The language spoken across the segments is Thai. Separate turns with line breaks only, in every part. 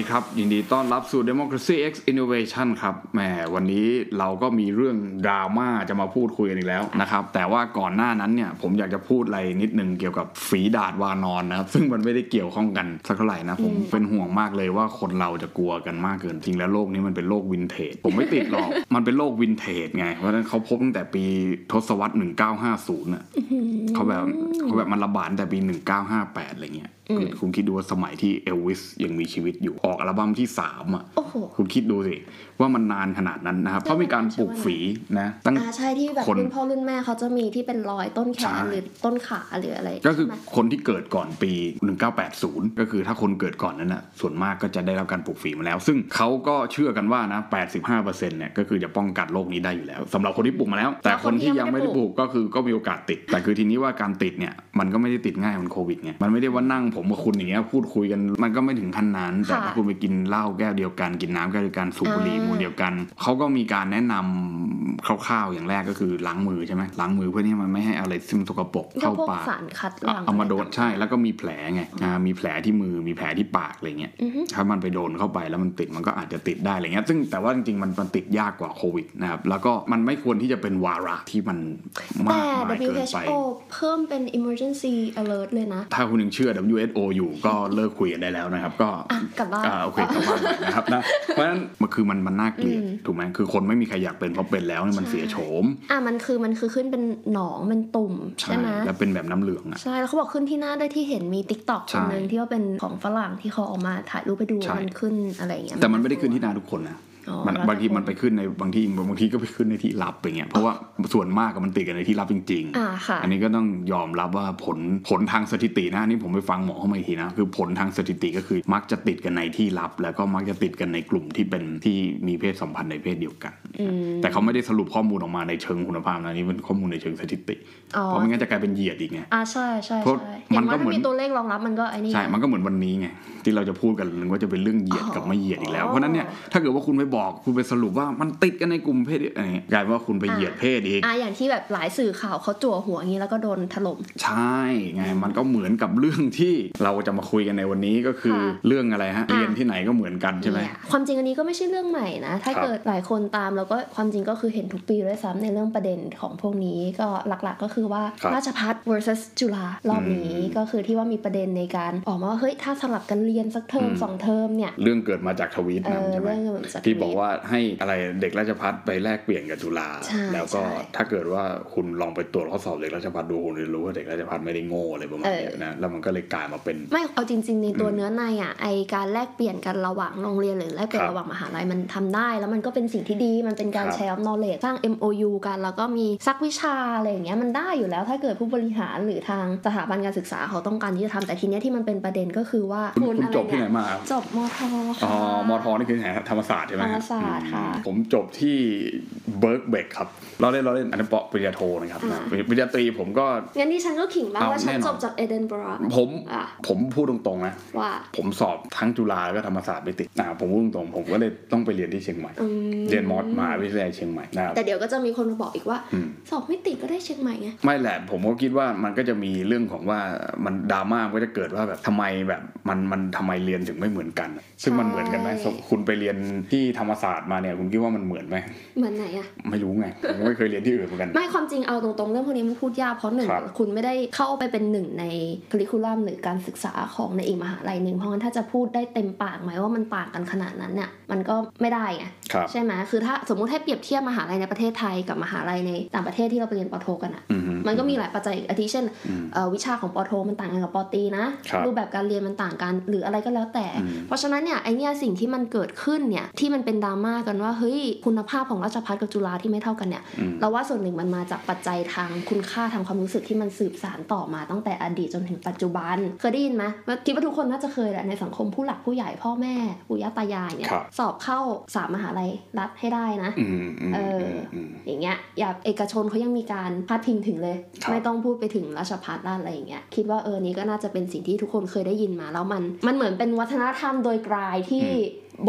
ดีครับ ยินดีต้อนรับสู่ Democracy X Innovation ครับแหมวันนี้เราก็มีเรื่องดราม่าจะมาพูดคุยกันอีกแล้วนะครับ แต่ว่าก่อนหน้านั้นเนี่ยผมอยากจะพูดอะไรนิดนึงเกี่ยวกับฝีดาดวานอนนะครับ ซึ่งมันไม่ได้เกี่ยวข้องกันสักเท่าไหร่นะ ผมเป็นห่วงมากเลยว่าคนเราจะกลัวกันมากเกินจริงแล้วโลกนี้มันเป็นโลกวินเทจ ผมไม่ติดหรอก มันเป็นโลกวินเทจไง เพราะฉะนั้นเขาพบตั้งแต่ปีทศวรรษ 1950น่ะเขาแบบเขาแบบมันระบาดตั้งแต่ปี 1958อะไรเงี้ย คือคุณคิดดูว่าสมัยที่เอลวิสยังมีชีวิตอยู่ออกอัลบั้มที่สามอะ
โอ้โห
คุณคิดดูสิ ว่ามันนานขนาดนั้นนะครับเขามีการปลูกฝีนะ ตั้ง
อ่าใช่ที่แบบ
คน
รุ่นพ่อรุ่นแม่เขาจะมีที่เป็นรอยต้นแข
ใช่
นหรือต้นขาหรืออะไร
ก็คือ
ใช่ไหม
คนที่เกิดก่อนปี 1980 ก็คือถ้าคนเกิดก่อนนั้นนะส่วนมากก็จะได้รับการปลูกฝีมาแล้ว ซึ่งเขาก็เชื่อกันว่านะ85%เนี่ยก็คือจะป้องกันโรคนี้ได้อยู่แล้วสำหรับคนที่ปลูกมาแล้ว แต่คนที่ยังไม่ได้ปลูกก็คือก็มีโอกาสติด แต่คือทีนี้ว่าการติดเนี่ยมันก็ไม่ได้ติดง่ายเหมือนโควิดไงมันไม่ได้ว่านั่งผมกับคุณอย่างเงี้ยพูดคุยกันมันก็ไม่ถึงขั้นนั้น แต่ถ้าคุณไปกินเหล้าแก้วเดียวกัน กินน้ำแก้วเดียวกันสูบบุหรี่มวนเดียวกันเขาก็มีการแนะนำคร่าวๆอย่างแรกก็คือล้างมือใช่ไหมล้างมือเพื่อที่มันไม่ให้อะไรซึมสกปรก
ก็
เข้า
พวก
ปาก
สารคัดห
เอา
ลั่ง
เอามาโดน
อะไรต่งๆ
ใช่แล้วก็มีแผลไงอ่ามีแผลที่มือมีแผลที่ปากอะไรเงี้ย
อือฮึ
ถ้ามันไปโดนเข้าไปแล้วมันติดมันก็อาจจะติดได้อะไรเงี้ยซึ่งแต่ว่าจริงๆมันมันติดยากกว่าโควิดนะครับแล้วก็มันไม่ควรที่จะเป็นวาระที่มันมาก
แต่
มายเกินไป
WHO เพิ่มเป็น emergency alert เลยนะ
ถ้าคุณยังเชื่อ WHO อยู่ก็เลิกคุยกันได้แล้วนะครับ ก็
อะกลับบ้าน
อ่าโอเคกลับบ้านก่อนนะครับนะเพราะฉะนั้นมันคือมันมันน่าเกลียด
อืม
ถูกไหมคือคนไม่มีใครอยากเป็นเพราะเป็นแล้วเนี่ยมัน
ใช่
เสียโฉม
อะมันคือมันคือขึ้นเป็นหนองเป็นตุ่ม
ใช่
ใช่ไหม
แล้วเป็นแบบน้ำเหลืองอะ
ใช่แล้วเขาบอกขึ้นที่หน้าด้วยที่เห็นมี t ิ k t o k
ใช่
คนหนึ่งที่ว่าเป็นของฝรั่งที่เขาเออกมาถ่ายรูปไปดู
ใช่
มันขึ้นอะไรอย่างเงี้ย
แต่มันไม่ได้ขึ้นที่หนาทุกคนนะ
อ๋อ
มัน
แล้วแต่
บางที
คน
มันไปขึ้นในบางที่บางทีก็ไปขึ้นในที่ลับอย่างเงี้ยเพราะว่าส่วนมากกับมันติดกันในที่ลับจริง
อ่าค่ะ
อันนี้ก็ต้องยอมรับว่าผลผลทางสถิตินะอันนี่ผมไปฟังหมอเข้ามาอีกทีนะคือผลทางสถิติก็คือมักจะติดกันในที่ลับ แล้วก็มักจะติดกันในกลุ่มที่เป็นที่มีเพศสัมพันธ์ในเพศเดียวกัน
อืม
แต่เขาไม่ได้สรุปข้อมูลออกมาในเชิงคุณภาพนะนี่เป็นข้อมูลในเชิงสถิติ
อ๋อ
เพราะไม่งั้นจะกลายเป็นเหยียดอีกไง
อ่าใช่ใช่
เพราะ
ใช่
มั
อย่าง
นก็
ว่า
เหมื
ถ้า
อน
มีตัวเลขรองรับมันก็ไอ้นี่
ใช่มันก็เหมือนวันนี้ไงที่เราจะพูดกันว่าจะเป็นเรื่องเหยียดกับไม่เหยียดอีกแล้วเพราะฉะนั้นเนี่ยถ้าเกิดว่าคุณไปบอกคุณไปสรุปว่ามันติดกันในกลุ่มเพศอะไรเงี้ยกลายเป็นว่าคุณไปเหยียดเพศอีก
อ่าอย่างที่แบบหลายสื่อข่าวเขาจั่วหัวอย่างนี้แล้วก็โดนถล่ม
ใช่ไงมันก็เหมือนกับเรื่องที่เราจะมาคุยกันในวันนี้ก็คือ
ค่ะ
เรื่องอะไรฮะ
อะ
เรียนที่ไหนก็เหมือนกันใช่ไหม
เนี่ยความจริงอันนี้ก็ไม่ใช่เรื่องใหม่นะถ้า
ครับ
เกิดหลายคนตามแล้วก็ความจริงก็คือเห็นทุกปีด้วยซ้ำในเรื่องประเด็นของพวกนี้ก็หลักๆก็คือว่า
ครับ
ราชพัฒ versus จุฬารอบนี้
อืม
ก็คือที่ว่ามีประเด็นในการออกมาว่าเฮ้ยถ้าสลับกันเรียนสักเทอม
อืม
สองเทอมเนี่ย
เรื่องเกิดมาจากทวีต
เอ
นั้น
อ
ใช่ไหม
เรื่องจาก
ที่บอกว่าให้อะไรเด็กราชพัฒไปแลกเปลี่ยนกับจุฬา
ใช่
แล้วก็
ใช่
ถ้าเกิดว่าคุณลองไปตรวจข้อสอบเด็กราชพัฒดูคุณจะรู้ว่าเด็กราชพัฒไม่ได้โง่อะไรประมาณเนี้ย
เออ
นะแล้วมันก็เลยกลายมาเป็น
ไม่เอาจริง ๆ ในตัว
อืม
เนื้อในอะไอการแลกเปลี่ยนกันระหว่างโรงเรียนหรือแลกเปลี่ย
คนรับ
ระหว่างมหาลัยมันทำได้ แล้วมันก็เป็นสิ่งที่ดีมันเป็นการ
ครับ
แชร์ knowledge สร้าง MOU กันแล้วก็มีซักวิชาอะไรอย่างเงี้ยมันได้อยู่แล้วถ้าเกิดผู้บริหารหรือทางสถาบันการศึกษาเขาต้องการที่จะทำแต่ทีเนี้ยที่มันเป็นประเด็นก็คือว่า
คุณคุณ
อะไร
จบที่ไหน
เนี่ย
มาครับ
จบมท
อ๋อ
ค่ะ
มทนี่คือไหนครับธรรมศาสตร์ใช่ไหม
ธรรมศาสตร์ค่ะ
อืมผมจบที่ Birkbeck ครับ เราเล่นเราเล่นอันนั้นปอปริญญาโทนะครับ
อ่า
ปริญญาตรีผมก็
งั้นดิฉันก็ขิงบ้าง
เอา
ว่าฉัน
แน่นอน
จบจากเอเดนบรอ
ผม
อะ
ผมพูดตรงๆนะ
ว่า
ผมสอบทั้งจุฬาแล้วก็ธรรมศาสตร์ไม่ติดนะผมพูดตรงๆผมก็เลยต้องไปเรียนที่เชียงใหม่
อืม
เรียนมอสมหาวิทยาลัยเชียงใหม่นะครับ
แต่เดี๋ยวก็จะมีคนมาบอกอีกว่า
อืม
สอบไม่ติดก็ได้เชียงใหม่ไง
ไม่แหละผมก็คิดว่ามันก็จะมีเรื่องของว่ามันดราม่ามันก็จะเกิดว่าแบบทำไมแบบมันมันทำไมเรียนถึงไม่เหมือนกัน ซึ่งมันเหมือนกันไหม
ใช่
คุณไปเรียนที่ธรรมศาสตร์มาเนี่ยคุณคิดว่ามันเหมือนไหม
เหมือนไหนอะ
ไม่รู้ไงผมไม่เคยเรียนที่อื่นเหมือนกัน
ไม่ความจริงเอาตรงๆเรื่องพวกนี้มันพูดยากเพราะหนึ่ง
ครับ
คุณไม่ได้เข้าไปเป็นหนึ่งในคริคูลัมหรือการศึกษาของในอีกมหาลัยหนึ่งเพราะงั้นถ้าจะพูดได้เต็มปากไหมว่ามันต่างกันขนาดนั้นเนี่ยมันก็ไม่ได้ไง
ครับ
ใช่ไหมคือถ้าสมมุติให้เปรียบเทียบมหาลัยในประเทศไทยกับมหาลัยในต่างประเทศที่เราไปเรียนปอโทกันอะ
อือฮึ
มันก็มีหลายปัจจัยอีกอาทิเช่น
อืม
เอ่อวิชาของปอโทมันต่างกันกับปอตรีนะครับรูปแบบการเรียนมันต่างกันหรืออะไรก็แล้วแต่
อืม
เพราะฉะนั้นเนี่ยไอเนี่ยสิ่งที่มันเกิดขึ้นเนี่ยที่มันเป็นดราม่ากันว่าเฮ้ยคุณภาพของราชภัฏกับจุฬาที่ไม่เท่ากันเนี่ย
อืม
เราว่าส่วนหนึ่งมันมาจากปัจจัยทางคุณค่าทางความรู้สึกที่มันสืบสานต่อมาตั้งแต่อดีตจนถึงปัจจุบัน เคยได้ยินไหมว่าคิดว่าทุกคนน่าจะเคยแหละในสังคมผู้หลักผู้ใหญ่พ่อแม่ปู่ย่าตายายเนี่ย
ครับ
สอบเข้าสามมหาลัยรัฐให้ได้นะ
อืมอืม
เออ
อืม
อย่างเงี้ยอยากเอกชนเขายังมีการพาดพิงถึงเลย
ครับ
ไม่ต้องพูดไปถึงราชภัฏด้านอะไรอย่างเงี้ยคิดว่าเออนี้ก็น่าจะเป็นสิ่งที่ทุกคนเคยได้ยินมาแล้วมัน มันเหมือนเป็นวัฒนธรรมโดยกลายที่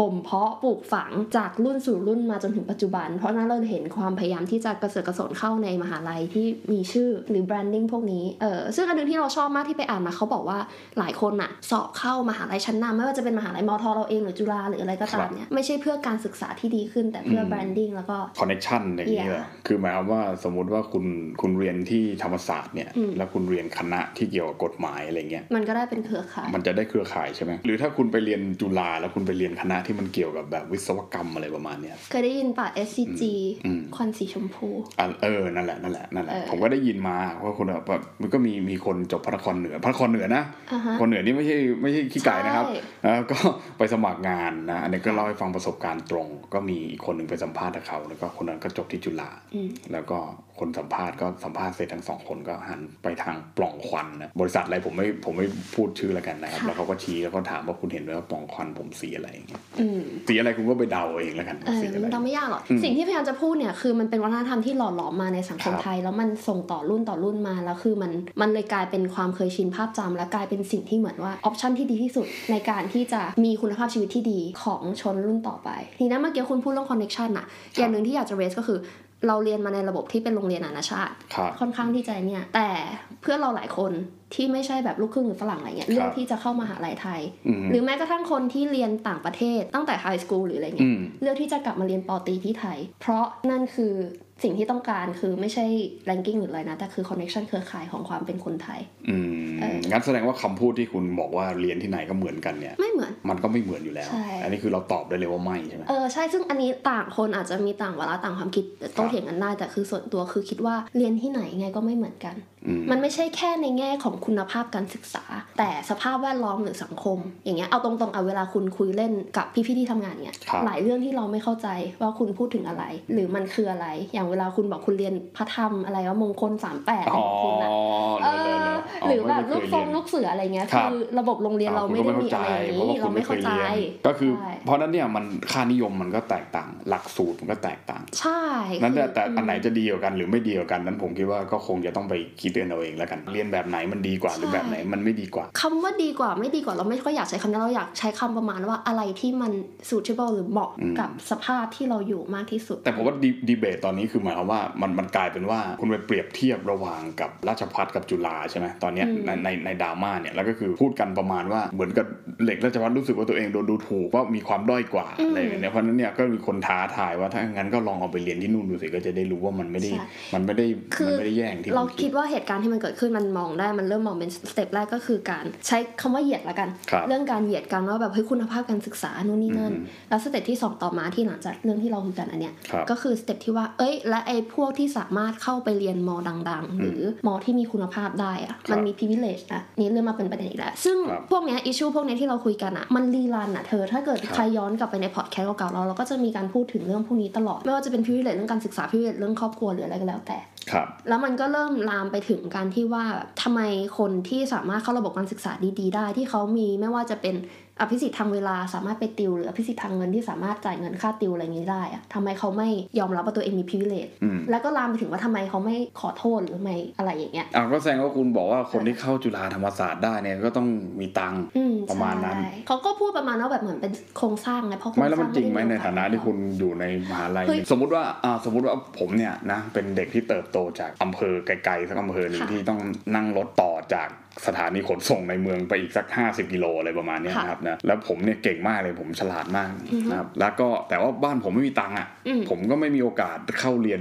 บ่มเพาะปลูกฝังจากรุ่นสู่รุ่นมาจนถึงปัจจุบัน เพราะฉะนั้นเราเห็นความพยายามที่จะกระเสือกกระสนเข้าในมหาลัยที่มีชื่อหรือ branding พวกนี้เออซึ่งอันหนึงที่เราชอบมากที่ไปอ่านมาเขาบอกว่าหลายคนอะสอบเข้ามหาลัยชั้นนำไม่ว่าจะเป็นมหาลัยมธ.เราเองหรือจุฬาหรืออะไรก็ตามเนี่ยไม่ใช่เพื่อการศึกษาที่ดีขึ้นแต่เพื่อ branding แล้วก็
คอนเน c ชันอย่างนี้
Yeah
เหรอคือหมายความว่าสมมุติว่าคุณคุณเรียนที่ธรรมศาสตร์เนี่ย
อืม
แล้วคุณเรียนคณะที่เกี่ยวกับกฎหมายอะไรเงี้ย
มันก็ได้เป็นเครือข่าย
มันจะได้เครือข่ายใช่ไหมหรือถ้าคุณไปเรียนจุฬาแล้วคุณไปเรียนคณะที่มันเกี่ยวกับแบบวิศวกรรมอะไรประมาณเนี้ย
เคยได้ยินป่ะ SCG
อืม
ควันสีชมพู
อะเออนั่นแหละนั่นแหละนั่นแหละ
เออ
ผมก็ได้ยินมาว่าคุณแบบมันก็มีมีคนจบพระนครเหนือพระนครเหนือนะ
อ่าฮะ
คนเหนือนี่ไม่ใช่ไม่ใช่ขี้ไก่นะครับ
ใช่
แล้วก็ไปสมัครงานนะอันนี้ก็เล่าให้ฟังประสบการณ์ตรง ก็มีอีกคนหนึ่งไปสัมภาษณ์กับเขาแล้วก็คนนั้นก็จบที่จุฬา
อืม
แล้วก็ คนสัมภาษณ์ก็สัมภาษณ์เสร็จทั้งสองคนก็หันไปทางปล่องควันนะบริษัทอะไรผมไม่ผมไม่พูดชื่อแล้วกันนะครับ
ค่ะ
แล้วเขาก็ชี้แล้วก็ถามว่าคุณเห็นไหมว่าปล่องควันผมสีอะไรอย่างเงี้ย
อืม
สีอะไรคุณก็ไปเดาเองแล้วกัน
เออ
สีอะไร
มันเราไม่ยากหรอก
อืม
สิ่งที่พยายามจะพูดเนี่ยคือมันเป็นวัฒนธรรมที่หล่อหลอมมาในสังคม
ครับ
ไทย แล้วมันส่งต่อรุ่นต่อรุ่นมาแล้วคือมันมันเลยกลายเป็นความเคยชินภาพจำและกลายเป็นสิ่งที่เหมือนว่าออปชันที่ดีที่สุดในการที่จะมีคุณภาพชีวิตที่ดีของชนรุ่นต่อไปทีนั้นเมื่อกี้คุณพูดเรื่อง connection อะอย่างหนึ่งที่อยากจะ raise ก็คือ เราเรียนมาในระบบที่เป็นโรงเรียนนานาชาติ
ครับ
ค่อนข้างที่จะเนี่ย แต่เพื่อนเราหลายคนที่ไม่ใช่แบบลูกครึ่งหรือฝรั่งอะไรเงี้ยเลือกที่จะเข้ามาหาลัยไทย
อืม
หรือแม้กระทั่งคนที่เรียนต่างประเทศตั้งแต่ high school หรืออะไรเงี้ยอื
ม
เลือกที่จะกลับมาเรียนปอตรีที่ไทย เพราะนั่นคือ สิ่งที่ต้องการคือไม่ใช่ ranking หรืออะไรนะ แต่คือ connection เครือข่ายของความเป็นคนไทย
อืม
เออ
งั้นแสดงว่าคำพูดที่คุณบอกว่าเรียนที่ไหนก็เหมือนกันเนี่ย
ไม่เหมือน
มันก็ไม่เหมือนอยู่แล้ว
ใช่
อันนี้คือเราตอบได้เลยว่าไม่ใช่ไหม
เออ ใช่ ซึ่งอันนี้ต่างคนอาจจะมีต่างวาระต่างความคิดโต้เถียงกันได้ แต่คือส่วนตัวคือคิดว่าเรียนที่ไหนไงก็ไม่เหมือนกัน
อื ม
มันไม่ใช่แค่ในแง่ของคุณภาพการศึกษา แต่สภาพแวดล้อมหรือสังคม อย่างเงี้ยเอาตรงๆเอาเวลาคุณคุยเล่นกับพี่ๆที่ทำงานเนี่ย
ครับ
หลายเรื่องที่เราไม่เข้าใจว่าคุณพูดถึงอะไร หรือมันคืออะไร อย่างเวลาคุณบอกคุณเรียนพระธรรมอะไรว่ามงคลสามแปด
อ๋อ
ของคุณอะ
เล
เอย
เลย
อ
เลย
หรือแบบ
ไม่
ลู
เค
ก
ย
ฟ
เรี
ง
ยน
ลูกเสืออะไรเงี้ย
ครับ
คือระบบโรงเรียนเราไม่ได้มีอะไรอย่าง
เพราะ
นี้
ว่าคุ
เรา
ณ
ไม่
ไม่เค
เข้ายใจ
เรียนก็คือ
ใช่
เพราะนั้นเนี่ยมันค่านิยมมันก็แตกต่าง หลักสูตรมันก็แตกต่าง
ใช่
นั้นแต่
คือ
แต่อันไหน
ม
จะดีกว่ากันหรือไม่ดีกว่ากันนั้นผมคิดว่าก็คงจะต้องไปคิดกันเอาเองแล้วกัน เรียนแบบไหนมันดีกว่าหรือ
ใช่
แบบไหนมันไม่ดีกว่า
คำว่าดีกว่าไม่ดีกว่าเราไม่ค่อยอยากใช้คำนี้เราอยากใช้คำประมาณว่าอะไรที่มัน suitable หรือเหมาะ
อืม
กับสภาพที่เราอยู่มากที่สุด
แต่ผมว่าดีดีเบตตอนนี้คือหมายความว่ามันมันกลายเป็นว่าคุณไปเปรียบเทียบระหว่างกับราชพัฒกับจุฬาใช่ไหมตอนเนี้ย
อืม
ในในในดราม่าเนี่ยแล้วก็คือพูดกันประมาณว่าเหมือนกับเด็กราชภัฏรู้สึกว่าตัวเองโดนดูถูกว่ามีความด้อยกว่าอะไรอย่างเงี้ยเพราะฉะนั้นเนี่ยก็มีคนท้าทายว่าถ้างั้นก็ลองเอาไปเรียนที่นู่นดูสิก็จะได้รู้ว่ามันไม่ได้
ใช่
มันไม่ได้
คือ
มันไม่ได้แย่งที่
เรา
นะ
คิดว่าเหตุการณ์ที่มันเกิดขึ้นมันมองได้มันเริ่มมองเป็นสเต็ปแรกก็คือการใช้คำว่าเหยียดละกัน
ครับ
เรื่องการเหยียดกันว่าแบบเฮ้ยคุณภาพการศึกษานู่นนี่นั่น
อืม
แล้วสเต็ปที่สองต่อมาที่หลังจากเรื่องที่เราคุยกันอันเนี้ย
ครับ
ก็คือสเต็ปที่ว่าเอ้ย และไอ้พวกที่สามารถเข้าไปเรียนมอดัง ๆ หรือมอที่มีคุณภาพได้อะ
ครับ
มันมี privilege นะนี่เริ่มมาเป็นประเด็นอีกแล้วซึ่ง
ครับ
พวกเนี้ย issue พวกเนี้ยที่เราคุยกันอะมัน rerun อะเธอถ้าเกิด
ครับ
ใครย้อนกลับไปในพอดแคสต์เก่าๆเราเราก็จะมีการพูดถึงเรื่องพวกนี้ตลอดไม่ว่าจะเป็น privilege เรื่องการศึกษา privilege เรื่องครอบครัวหรืออะไรก็แล้วแต่
ครับ
แล้วมันก็เริ่มลามไปถึงการที่ว่าแบบทำไมคนที่สามารถเข้าระบบการศึกษาดีๆ ได้ที่เขามีไม่ว่าจะเป็น อภิสิทธิ์ทางเวลาสามารถไปติวหรืออภิสิทธิ์ทางเงินที่สามารถจ่ายเงินค่าติวอะไรอย่างนี้ได้อะทำไมเขาไม่ยอมรับว่าตัวเองมี privilege
อืม
แล้วก็ลามไปถึงว่าทำไมเขาไม่ขอโทษหรือไม่อะไรอย่างเงี้ย
อ่าก็แสดงว่าคุณบอกว่าคนที่เข้าจุฬาธรรมศาสตร์ได้เนี่ยก็ต้องมีตังค์
อืม
ประมาณนั้น
ใช่เขาก็พูดประมาณว่าแบบเหมือนเป็นโครงสร้างไงเพราะโครง
ไม่
ส
แล้ว
ร้า
มั
ง
นจริงไหม
ด้
ใน
โอกส
ฐานะที่คุณอยู่ในมหาลัย
เฮ้ย
เนี่ยสมมติว่าอ่าสมมติว่าผมเนี่ยนะเป็นเด็กที่เติบโตจากอำเภอไกลๆสักอำเภอหนึ่ง
ค่ะ
ที่ต้องนั่งรถต่อจากสถานีขนส่งในเมืองไปอีกสัก 50กิโลอะไรประมาณเนี้ย
ค่ะ
นะครับนะแล้วผมเนี่ยเก่งมากเลยผมฉลาดมาก
อือฮึ
นะครับแล้วก็แต่ว่าบ้านผมไม่มีตังค์อะ
อืม
ผมก็ไม่มีโอกาสเข้าเรียน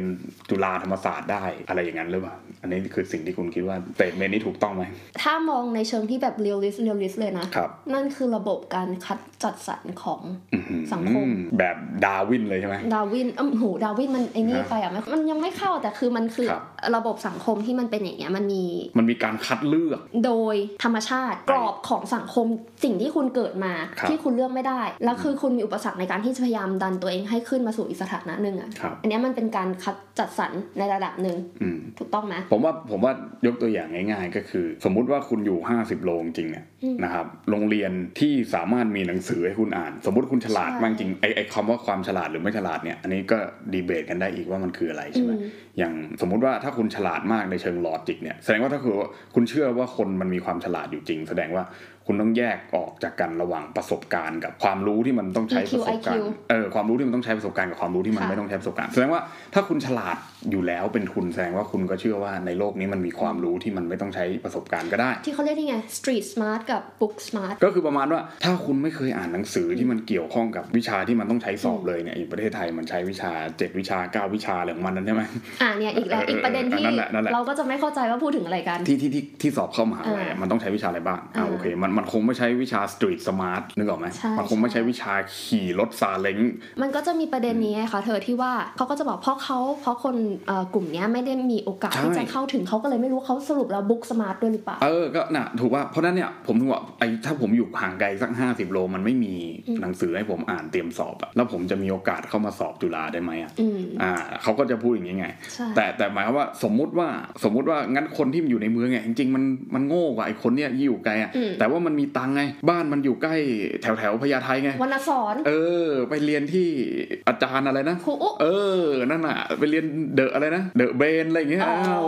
จุฬาธรรมศาสตร์ได้อะไรอย่างนั้นหรือเปล่าอันนี้คือสิ่งที่คุณคิดว่า statement นี้ถูกต้องไหม
ถ้ามองในเชิงที่แบบ realist realist เลยนะ
ครับ
นั่นคือระบบการคัดจัดสรรของ
อื้อหือ
สังคม
แบบดาร์วินเลยใช่ไหม
ดาร์วินเอ้าโหดาร์วินมันไอ้นี่
ฮะ
ไปอะมันมันยังไม่เข้าแต่คือมันคือ
ครับ
ระบบสังคมที่มันเป็นอย่างเงี้ยมันมี
มันมีการคัดเลือก
โดยธรรมชาติกรอบของสังคมสิ่งที่คุณเกิดมา
ครับ
ที่คุณเลือกไม่ได้ แล้วคือคุณมีอุปสรรคในการที่จะพยายามดันตัวเองให้ขึ้นมาสู่อีกสถานะหนึ่งอะ
ครับ
อันเนี้ยมันเป็นการคัดจัดสรรในระดับหนึ่ง
อืม
ถูกต้องไหม
ผมว่าผมว่ายกตัวอย่างง่าย ๆ ก็คือ สมมุติว่าคุณอยู่ 50 โลจริงๆเนี่ย
อืม
นะครับโรงเรียนที่สามารถมีหนังสือให้คุณอ่าน สมมติคุณฉลาด
ใช่
มากจริงไอไอคำว่าความฉลาดหรือไม่ฉลาดเนี่ยอันนี้ก็ดีเบตกันได้อีกว่ามันคืออะไรใช่ไหม
อืม
อย่างสมมุติว่าถ้าคุณฉลาดมากในเชิงลอจิกเนี่ยแสดงว่าถ้าคือว่าคุณเชื่อว่าคนมันมีความฉลาดอยู่จริง แสดงว่าคุณคุณต้องแยกออกจากกันระหว่างประสบการณ์ กับความรู้ที่มันต้องใช้ประสบการณ์
EQ
เออความรู้ที่มันต้องใช้ประสบการณ์กับความรู้ที่มัน
ค่ะ
ไม่ต้องใช้ประสบการณ์แสดงว่าถ้าคุณฉลาด อยู่แล้วเป็นคุณแสดงว่าคุณก็เชื่อว่าในโลกนี้มันมีความรู้ที่มันไม่ต้องใช้ประสบการณ์ก็ได้
ที่เขาเรียกนี่ไง street smart กับ book smart
ก็คือประมาณว่าถ้าคุณไม่เคยอ่านหนังสือที่มันเกี่ยวข้องกับวิชาที่มันต้องใช้สอบเลยเนี่ยอย่างประเทศไทยมันใช้วิชาเจ็ดวิชาเก้าวิชาอะไรของมันนั่นใช่ไหม
อ่าเนี่ยอีกแล้ว
เออเออ
อีกประเด็นที่
นั่นแหละนั่นแหละ
เราก็จะไม่เข้าใจว่าพูดถึงอะไรกัน
ที่ที่ที่ที่สอบเข้ามหาลัยอะ
อ่ามั
มันต้องใช้วิชาอะไรบ้างอ่า
อ่า
โอเคมันมันคงไม่ใช้วิชา street smart นึกออกไหม
ใช่
มันคงไม่ใช้
ใช่
วิชาขี่รถซาเล้ง
มันก็จะมีประเด็นนี้ไงคะเธอที่ว่าเขาก็จะบอกเพราะเขาเพราะคนเอ่อกลุ่มเนี้ยไม่ได้มีโอกาส
ใช่
ที่จะเข้าถึงเขาก็เลยไม่รู้เขาสรุปแล้ว book smart ด้วยหรือเปล่า
เออก็น่ะถูกว่าเพราะฉะนั้นเนี่ยผมถึงว่าไอ้ถ้าผมอยู่ห่างไกลสักห้าสิบโลมันไม่มี
อืม
หนังสือให้ผมอ่านเตรียมสอบอะแล้วผมจะมีโอกาสเข้ามาสอบจุฬาได้ไหมอะ
อืม
อ่าเขาก็จะพูดอย่างนี้ไง
ใช่
แต่แต่หมายความว่าสมมุติว่าสมมุติว่างั้นคนที่มันอยู่ในเมืองเนี่ยจริงๆมันมันโง่กว่าไอ้คนเนี่ยที่อยู่ไกลอะ
อืม
แต่ว่ามันมีตังค์ไง บ้านมันอยู่ใกล้แถวแถวๆพญาไทไง
วรรณสอน
เออ ไปเรียนที่อาจารย์อะไรนะ
ครูอุ๊
เออนั่นน่ะไปเรียนเดอะอะไรนะเดอะเบนอะไรอย่างเงี้ย
อ๋อ
อ้าว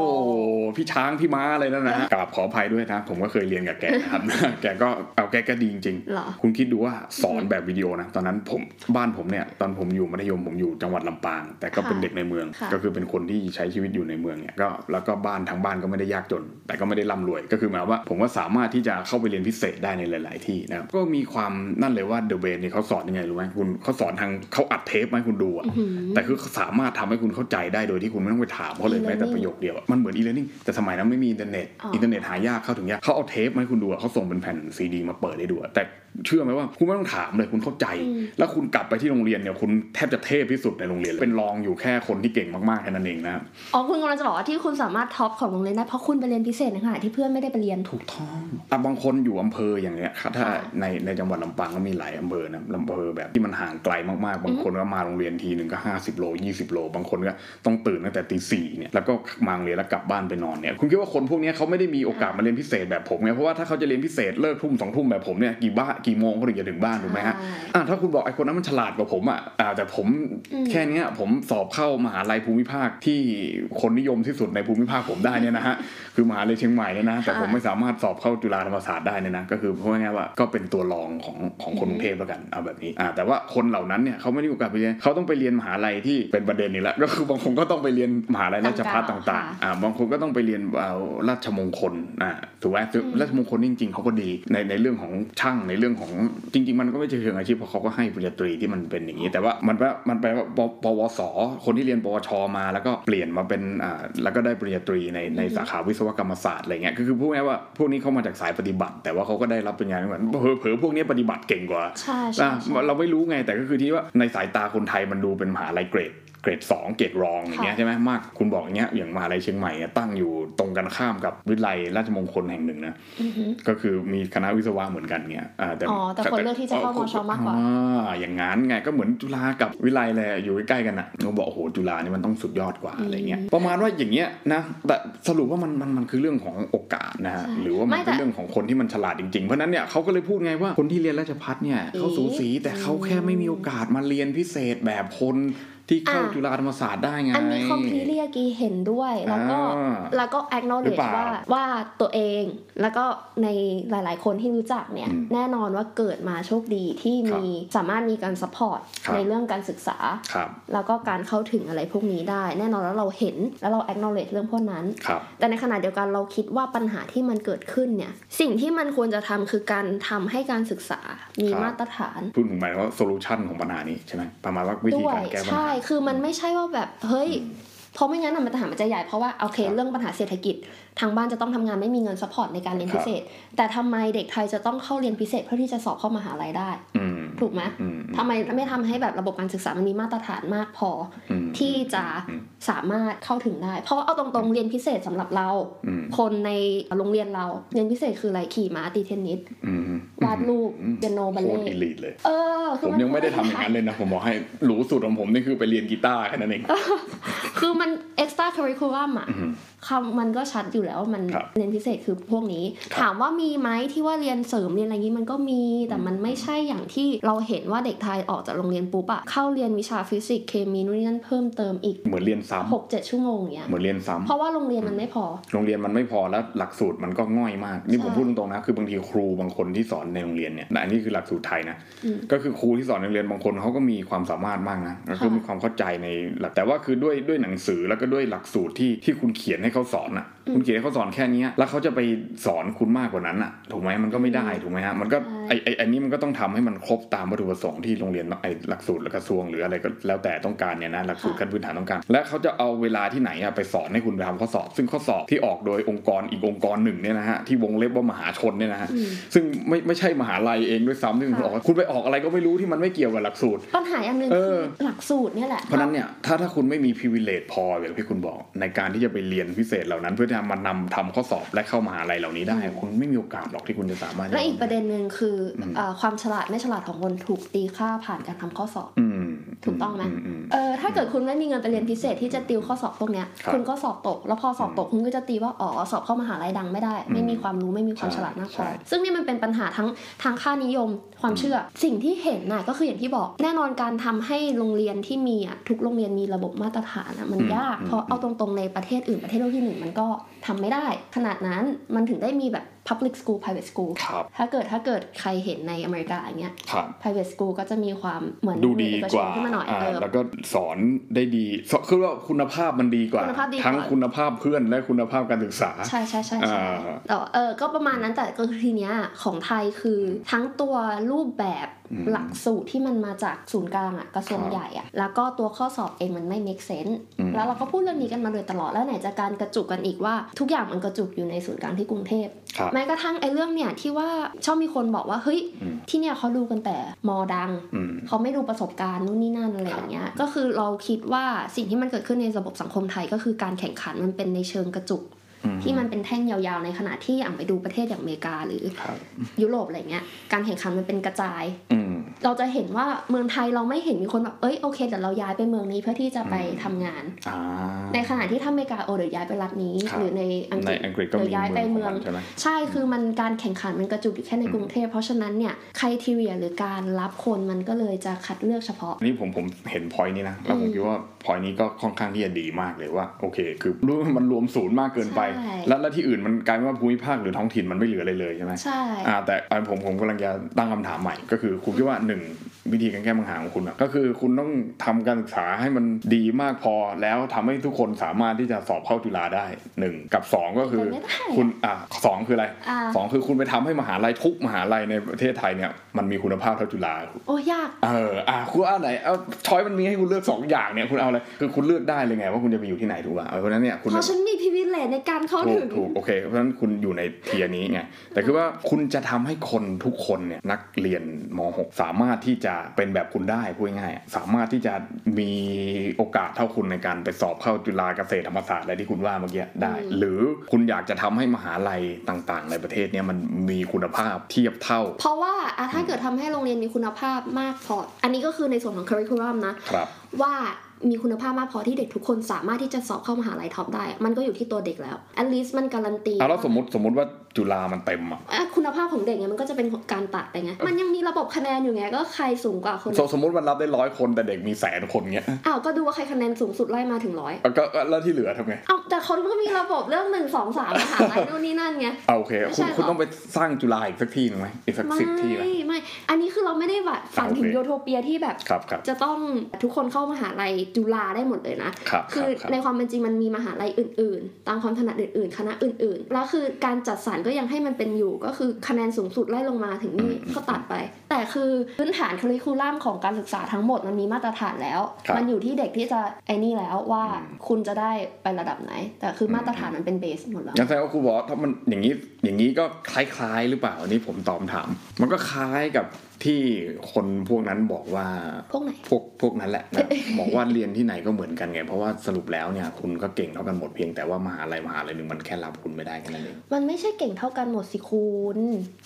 พี่ช้างพี่ม้าอะไรนั่นนะกราบขออภัยด้วยนะผมก็เคยเรียนกับแกนะครับ แกก็เอาแกก็ดีจริง
เหรอ
ๆคุณคิดดูว่าสอนแบบวิดีโอนะ ตอนนั้นผมบ้านผมเนี่ยตอนผมอยู่มัธยมผมอยู่จังหวัดลำปาง แต่ก็เป็น
ค่ะ
เด็กในเมือง
ค่ะ
ก็คือเป็นคนที่ใช้ชีวิตอยู่ในเมืองเนี่ยก็แล้วก็บ้านทางบ้านก็ไม่ได้ยากจน แต่ก็ไม่ได้ร่ำรวยก็คือหมายความว่า ผมก็สามารถที่จะเข้าไปเรียนพิเศษได้ในหลาย ๆ ที่นะครับก็มีความนั่นเลยว่าเดอะเบรนเนี่ยเขาสอนยังไงรู้ไหมคุณเขาสอนทางเขาอัดเทปมาให้คุณดูอะ
อื้อหือ
แต่คือสามารถทำให้คุณเข้าใจได้โดยที่คุณไม่ต้องไปถามเขาเลย
e-learning
แม้แต่ประโยคเดียวอะมันเหมือน e-learning แต่สมัยนั้นไม่มีอินเทอร์เน็ต
อ๋ออิ
อินเทอร์เน็ตหายากเข้าถึงยากเขาเอาเทปมาให้คุณดูอะเขาส่งเป็นแผ่นซีดีมาเปิดให้ดูอะแต่ เชื่อไหมว่าคุณไม่ต้องถามเลยคุณเข้าใจ แล้วคุณกลับไปที่โรงเรียนเนี่ยคุณแทบจะเทพที่สุดในโรงเรียนเลยเป็นรองอยู่แค่คนที่เก่งมากๆแค่นั้นเองนะครับ
อ๋อคุณกำลังจะบอกว่าที่คุณสามารถ top ของโรงเรียนได้เพราะคุณไปเรียนพิเศษในขณะที่เพื่อนไม่ได้ไปเรียน
ถูกต้องอะบางคนอยู่อำเภออย่างเงี้ยครับถ้า
ค่ะ
ในในจังหวัดลำปางก็มีหลายอำเภอนะลำเภอแบบที่มันห่างไกลมากๆบางคนก็มาโรงเรียนทีหนึ่งก็ 50 โล 20 โล บางคนก็ต้องตื่นตั้งแต่ตีสี่เนี่ยแล้วก็มาโรงเรียนแล้วกลับบ้านไปนอนเนี่ยคุณคิดว่าคนพวกเนี้ยเขาไม่ได้มีโอกาสมาเรียนพิเศษแบบผมไงเพราะว่าถ้าเขาจะเรียนพิเศษเลิกทุ่มสองทุ่มแบบผมเนี่ยกี่บ้ากี่โมงเขาถึงจะถึงบ้านถูกไหมฮะ
ใช่
อะถ้าคุณบอกไอ้คนนั้นมันฉลาดกว่าผมอะอ่าแต่ผม
อืม
แค่เนี้ยผมสอบเข้ามหาลัยภูมิภาคที่คนนิยมที่สุดในภูมิภาคผมได้เนี่ยนะฮะคือมหาลัยเชียงใหม่เนี่ยนะ แต่ผมไม่สามารถสอบเข้าจุฬาธรรมศาสตร์ได้เนี่ยนะก็คือพูดง่ายๆว่าก็เป็นตัวรองของของคนกรุงเทพแล้วกันเอาแบบนี้อ่าแต่ว่าคนเหล่านั้นเนี่ยเขาไม่ได้มีโอกาสไปเรียนเขาต้องไปเรียนมหาลัยที่เป็นประเด็นนี่แหละก็คือบางคนก็ต้องไปเรียนมหาลัยราชภัฏ
ต่างๆ
ต่าง
ค่ะ
ๆอ่าบางคนก็ต้องไปเรียนเอาราชมงคลอ่าถูกไหมซึ่งราชมงคลนี่จริงๆเขาก็ดีในในเรื่องของช่างในเรื่องของจริง ๆ มันก็ไม่ใช่เชิงอาชีพเพราะเขาก็ให้ปริญญาตรีที่มันเป็นอย่างนี้ แต่ว่ามันแปลมันแปลว่าปปวส คนที่เรียนปวชมาแล้วก็เปลี่ยนมาเป็นอ่าแล้วก็ได้ปริญญาตรีในในสาขาวิศวกรรมศาสตร์อะไรเงี้ยคือคือพูดง่ายๆว่าพวกนี้เขามาจากสายปฏิบัติ แต่ว่าเขาก็ได้รับปริญญาเหมือนเผลอๆพวกนี้ปฏิบัติเก่งกว่า
ใช่ใช่
อะ
ใช่
เราไม่รู้ไงแต่ก็คือที่ว่าในสายตาคนไทยมันดูเป็นมหาลัยเกรด เกรดสองเกรดรองอย่างเงี้ย
ค่ะ
ใช่ไหมมากคุณบอกอย่างเงี้ยอย่างมหาลัยเชียงใหม่เนี่ยตั้งอยู่ตรงกันข้ามกับวิทยาลัยราชมงคลแห่งหนึ่งนะ
อือหือ
ก็คือมีคณะวิศวะเหมือนกันเงี้ยอ่าแต่
อ๋อแต่คนเลือกที่จะเข้ามชมากกว่า
อ่าอย่างงั้นไงก็เหมือนจุฬากับวิไลเลยอยู่ใกล้ๆกันอะเราบอกโอ้โหจุฬานี่มันต้องสุดยอดกว่าอะไรเงี้ยประมาณว่าอย่างเงี้ยนะแต่สรุปว่ามันมันมันคือเรื่องของโอกาสนะฮะ
ใช่
หรือว่ามัน
ไม่แต่
เป็นเรื่องของคนที่มันฉลาดจริงๆเพราะฉะนั้นเนี่ยเขาก็เลยพูดไงว่าคนที่เรียนราชพัฒเนี่ยเขาสูสีแต่เขาแค่ไม่มีโอกาสมาเรียนพิเศษแบบคนที่เข้า
อะ
จุฬาธรรมศาสตร์ได้ไง
อันนี้คอมพลีเรียกีเห็นด้วย แล้วก็
อ่า
แล้วก็
หรือ
acknowledge
เปล่า
ว่าว่าตัวเองแล้วก็ในหลาย ๆ คนที่รู้จักเนี่ย
อืม
แน่นอนว่าเกิดมาโชคดีที่
ครับ
มีสามารถมีการ support
ครับ
ในเรื่องการศึกษา
ครับ
แล้วก็การเข้าถึงอะไรพวกนี้ได้ แน่นอนแล้วเราเห็นแล้วเรา acknowledge เรื่องพวกนั้น
ครับ
แต่ในขณะเดียวกันเราคิดว่าปัญหาที่มันเกิดขึ้นเนี่ย สิ่งที่มันควรจะทำคือการทำให้การศึกษามี
ครับ
มาตรฐาน
พูดถึงหมายว่าโซลูชันของปัญหานี้ใช่ไหมประมาณว่าวิธี
ด้วย
การแก้ปัญหา
ใช่คือมันไม่ใช่ว่าแบบเฮ้ย เพราะไม่งั้นอะมันปัญหามันจะใหญ่เพราะว่าโอเค
ครับ
เรื่องปัญหาเศรษฐกิจ ทางบ้านจะต้องทำงานไม่มีเงิน support ในการเรียน
ครับ
พิเศษ แต่ทำไมเด็กไทยจะต้องเข้าเรียนพิเศษเพื่อที่จะสอบเข้ามหาลัยได้
อืม
ถูกไหม
อืม
ทำไมไม่ทำให้แบบระบบการศึกษามันมีมาตรฐานมากพออ
อืม
ที่จะ
อืม
สามารถเข้าถึงได้ เพราะว่าเอาตรงๆเรียนพิเศษสำหรับเรา
อืม
คนในโรงเรียนเราเรียนพิเศษคืออะไรขี่ม้าตีเทนนิส
อืม
วาดรูปเปียโนบัลเล่
ต์โคตร elite เลย
เออคือ
ผมยังไม่ได้ทำอย่างนั้นเลยนะผมบอกให้หรูสุดของผมนี่คือไปเรียนกีตาร์แค่นั้นเอง
คือมัน extra curriculum อะ
อืม
คำมันก็ชัดอยู่แล้วว่ามัน
ครับ
เรียนพิเศษคือพวกนี้
ครับ
ถามว่ามีไหมที่ว่าเรียนเสริมเรียนอะไรงี้มันก็มี แต่มันไม่ใช่อย่างที่เราเห็นว่าเด็กไทยออกจากโรงเรียนปุ๊บอะเข้าเรียนวิชาฟิสิกส์เคมีนู่นนี่นั่นเพิ่มเติมอีก
เหมือนเรียนซ้ำ
หกเจ็ดชั่วโมงอย่างเงี้ย
เหมือนเรียนซ้ำ
เพราะว่าโรงเรียนมันไม่พอ
โรงเรียนมันไม่พอแล้วหลักสูตรมันก็ง่อยมาก นี่ผม
ใช่
พูดตรงๆนะคือบางทีครูบางคนที่สอนในโรงเรียนเนี่ยแต่อันนี้คือหลักสูตรไทยนะ
อืม
ก็คือครูที่สอนในโรงเรียนบางคนเขาก็มีความสามารถมากนะก็คือ
ค่ะ
มีความเข้าใจในหลักแต่ว่าคือด้วยด้วยหนังสือแล้วก็ด้วยหลักสูตรที่ที่คุณเขียนให้เขาสอนอะ คุณเขียนให้เขาสอนแค่เนี้ยแล้วเขาจะไปสอนคุณมากกว่านั้นอะ ถูกไหมมันก็ไม่ได้ถูกไหมฮะมันก็
ใช่
ไอไอไอันนี้มันก็ต้องทำให้มันครบตามวัตถุประสงค์ที่โรงเรียนไอหลักสูตรและกระทรวงหรืออะไรก็แล้วแต่ต้องการเนี่ยนะหลักสูตรขั้นพื้นฐานต้องการ และเขาจะเอาเวลาที่ไหนอะไปสอนให้คุณไปทำข้อสอบ ซึ่งข้อสอบที่ออกโดยองค์กรอีกองค์กรหนึ่งเนี่ยนะฮะที่วงเล็บว่ามหาชนเนี่ยนะฮะ
อืม
ซึ่งไม่ไม่ใช่มหาลัยเองด้วยซ้ำที่คุณ
ค่ะ
บอกว่าคุณไปออกอะไรก็ไม่รู้ที่มันไม่เกี่ยวกับหลักสูตร
ปัญหาอย่างหนึ่ง
เอ
คือ
อ
หลักสูตรเนี่ยแหละ
เพราะฉะนั้นเนี่ยถ้าถ้าคุณไม่มี privilege พออย่างที่คุณบอกในการที่จะไปเรียนพิเศษเหล่านั้น เพื่อที่จะมานำทำข้อสอบและเข้ามหาลัยเหล่านี้ได้ คุณไม่มีโอกาสหรอกที่คุณจะสามารถ
และอีกประเด็นหนึ่งคืออ
ม
เอ่อความฉลาดไม่ฉลาดของคนถูกตีค่าผ่านการทำข้อสอบ
อืม
ถูกต้องไหม
มม
เออถ้าเกิดคุณไม่มีเงินไปเรียนพิเศษที่จะติวข้อสอบพวกเนี้ย
ครับ
คุณก็สอบตก แล้วพอสอบตกคุณก็จะตีว่าอ๋อสอบเข้ามหาลัยดังไม่ได้
อืม
ไม่มีความรู้ไม่มีความ
ใช่
ฉลาดมากพ
ใช่
อซึ่งนี่มันเป็นปัญหาทั้งทางค่านิยมความเชื่อ สิ่งที่เห็นน่ะก็คืออย่างที่บอกแน่นอนการทำให้โรงเรียนที่มีอะทุกโรงเรียนมีระบบมาตรฐานอะมันยากเพราะเอาตรงๆในประเทศอื่นประเทศโลกที่หนึ่งมันก็ทำไม่ได้ ขนาดนั้นมันถึงได้มีแบบ public school private school
ครับ
ถ้าเกิดถ้าเกิดใครเห็นในอเมริกาอย่างเงี้ย
ครับ
private school ก็จะมีความเหมือน
ดูดี
เอก
ก
ชน
ว่า
ขึ้นมาหน่อย
อ่า
เออ
แล้วก็สอนได้ดีสคือว่าคุณภาพมันดีกว่า
คุณภาพดีกว่า
ทั้งคุณภาพเพื่อนและคุณภาพการศึกษา
ใช่ใช่ใช่ใช่
อ่า
แต่ว่าเออก็ประมาณนั้นแต่ก็คือทีเนี้ยของไทยคือทั้งตัวรูปแบบ
อืม
หลักสูตรที่มันมาจากศูนย์กลางอะกระทรวง
ครับ
ใหญ่อะแล้วก็ตัวข้อสอบเองมันไม่ make sense
อืม
แล้วเราก็พูดเรื่องนี้กันมาโดยตลอดแล้วไหนจะการกระจุกกันอีกว่า ทุกอย่างมันกระจุกอยู่ในศูนย์กลางที่กรุงเทพ
ครับ
แม้กระทั่งไอ้เรื่องเนี่ยที่ว่าชอบมีคนบอกว่าเฮ้ย
อืม
ที่เนี่ยเขาดูกันแต่มอดัง
อืม
เขาไม่ดูประสบการณ์นู่นนี่นั่นอะไรอย่างเงี้ยก็คือเราคิดว่าสิ่งที่มันเกิดขึ้นในระบบสังคมไทยก็คือการแข่งขันมันเป็นในเชิงกระจุก
อืม
ที่มันเป็นแท่งยาวๆในขณะที่อย่างไปดูประเทศอย่างอเมริกาหรือ
ครับ
ยุโรปอะไรเงี้ยการแข่งขันมันเป็นกระจาย
อืม
เราจะเห็นว่าเมืองไทยเราไม่เห็นมีคนแบบเอ้ยโอเคเดี๋ยวเราย้ายไปเมืองนี้เพื่อที่จะไปทำงาน
อ่า
ในขณะที่ถ้าอเมริกาโอเดี๋ยวย้ายไปรัฐนี้
ครับ
หรือในอังก
ใน
ฤษ
อังกฤษก็
เดี๋ย
มี
วย้ายไป
เมื
เมื
อ
องง
ของมันใช่ไหม
ใช่คือมันการแข่งขันมันกระจุกอยู่แค่ในกรุงเทพเพราะฉะนั้นเนี่ยครทีเรียหรือการรับคนมันก็เลยจะคัดเลือกเฉพาะ
นี่ผมผมเห็นพอยนี้นะแล้วผม
อืม
คิดว่าพอยนี้ก็ค่อนข้างที่จะดีมากเลยว่าโอเค คือรู้ว่ามันรวมศูนย์มากเกินไป
ใช่
แล้วแล้วที่อื่นมันกลายเป็นว่าภูมิภาคหรือท้องถิ่นมันไม่เหลืออะไรเลยใช่ไหม
ใช่
อ่าแต่อันผมผมกำลังจะตั้งคำถามใหม่ก็คือคุณคิดว่าหนึ่ง วิธีการแก้ปัญหาของคุณอะก็คือคุณต้องทำการศึกษาให้มันดีมากพอ แล้วทำให้ทุกคนสามารถที่จะสอบเข้าจุฬาได้หนึ่งกับสองก็คือ
เป็นไม่ได้อะ
คุณอ่าสองคืออะไร
อ่า
สองคือคุณไปทำให้มหาลัยทุกมหาลัยในประเทศไทยเนี่ยมันมีคุณภาพเท่าจุฬา
โอ้ยาก
เอออะคุณเอาไหนเอา choice มันมีให้คุณเลือกสองอย่างเนี่ยคุณเอาอะไรคือคุณเลือกได้เลยไงว่าคุณจะไปอยู่ที่ไหนถูกป่ะเออเพราะฉะนั้นเนี่ยคุณ
เพราะฉันมี privilege ในการเข้า
ถึง
ถู
กถูกโอเคเพราะฉะนั้นคุณอยู่ใน tier นี้ไงแต่คือว่าคุณจะทำให้คนทุกคนเนี่ยนักเรียนม .6 สามารถที่จะเป็นแบบคุณได้พูดง่ายๆสามารถที่จะมีโอกาสเท่าคุณในการไปสอบเข้าจุฬาเกษตรธรรมศาสตร์อะไรที่คุณว่าเมื่อกี้ได้
อืม
หรือคุณอยากจะทำให้มหาลัยต่างๆ ในประเทศเนี่ยมันมีคุณภาพเทียบเท่า
เพราะว่าอะถ้าเกิดทำให้โรงเรียนมีคุณภาพมากพออันนี้ก็คือในส่วนของ curriculum นะ
ครับ
ว่า มีคุณภาพมากพอที่เด็กทุกคนสามารถที่จะสอบเข้ามหาลัยท็อปได้ มันก็อยู่ที่ตัวเด็กแล้ว at least มันการันตี
เอาแล้วสมมติสมมติว่าจุฬามันเต็มอะ
อะคุณภาพของเด็กเนี่ยมันก็จะเป็นการตัดไปไง มันยังมีระบบคะแนนอยู่ไง ก็ใครสูงกว่าคน
สมสมมติมันรับได้ร้อยคนแต่เด็กมีแสนคนเงี้ย
อ้าว ก็ดูว่าใครคะแนนสูงสุดไล่มาถึงร้อย
แล้วก็แล้วที่เหลือทำไง
อ้าวแต่เขาก็มีระบบเรื่องหนึ่งสองสามมหาลัยนู่นนี่นั่นไง
เอาโอเค
ไม่
คุณ
ใช่หรอ
คุณต้องไปสร้างจุฬาอีกสักที่หนึงไหมอีกสัก
ไม่
สิบที่ไหม
ไม่ อันนี้คือเราไม่ได้แบบฝันถึง
โอเค
โยโทเปียที่แบบ
ครับครับ
จะต้องทุกคนเข้ามหาลัยจุฬาได้หมดเลยนะ
ครับ
คือ
รับ
ในความเป็นจริงมันมีมหาลัยอื่น ๆ ตามความถนัดอื่น ๆ คณะอื่น ๆ แล้วคือการจัดสรรก็ยังให้มันเป็นอยู่ก็คือคะแนนสูงสุดไล่ลงมาถึงนี่ก็ตัดไป แต่คือพื้นฐานคริคูลัมของการศึกษาทั้งหมดมันมีมาตรฐานแล้ว
ครับ
มันอยู่ที่เด็กที่จะไอ้นี่แล้วว่า
อืม
คุณจะได้ไประดับไหน แต่คือมาตรฐานมันเป็นเบสหมดแล้ว
งั้นแสดงว่าครูบอกว่าถ้ามันอย่างนี้อย่างนี้ก็คล้ายๆหรือเปล่าอันนี้ผมตอบคำถาม มันก็คล้ายกับที่คนพวกนั้นบอกว่า
พวกไหน
พวกพวกนั้นแหละนะบอกว่าเรียนที่ไหนก็เหมือนกันไง เพราะว่าสรุปแล้วเนี่ยคุณก็เก่งเท่ากันหมดเพียงแต่ว่ามหาลัยมหาลัยหนึ่งมันแค่รับคุณไม่ได้แค่นั้นเอง
มันไม่ใช่เก่งเท่ากันหมดสิคุณ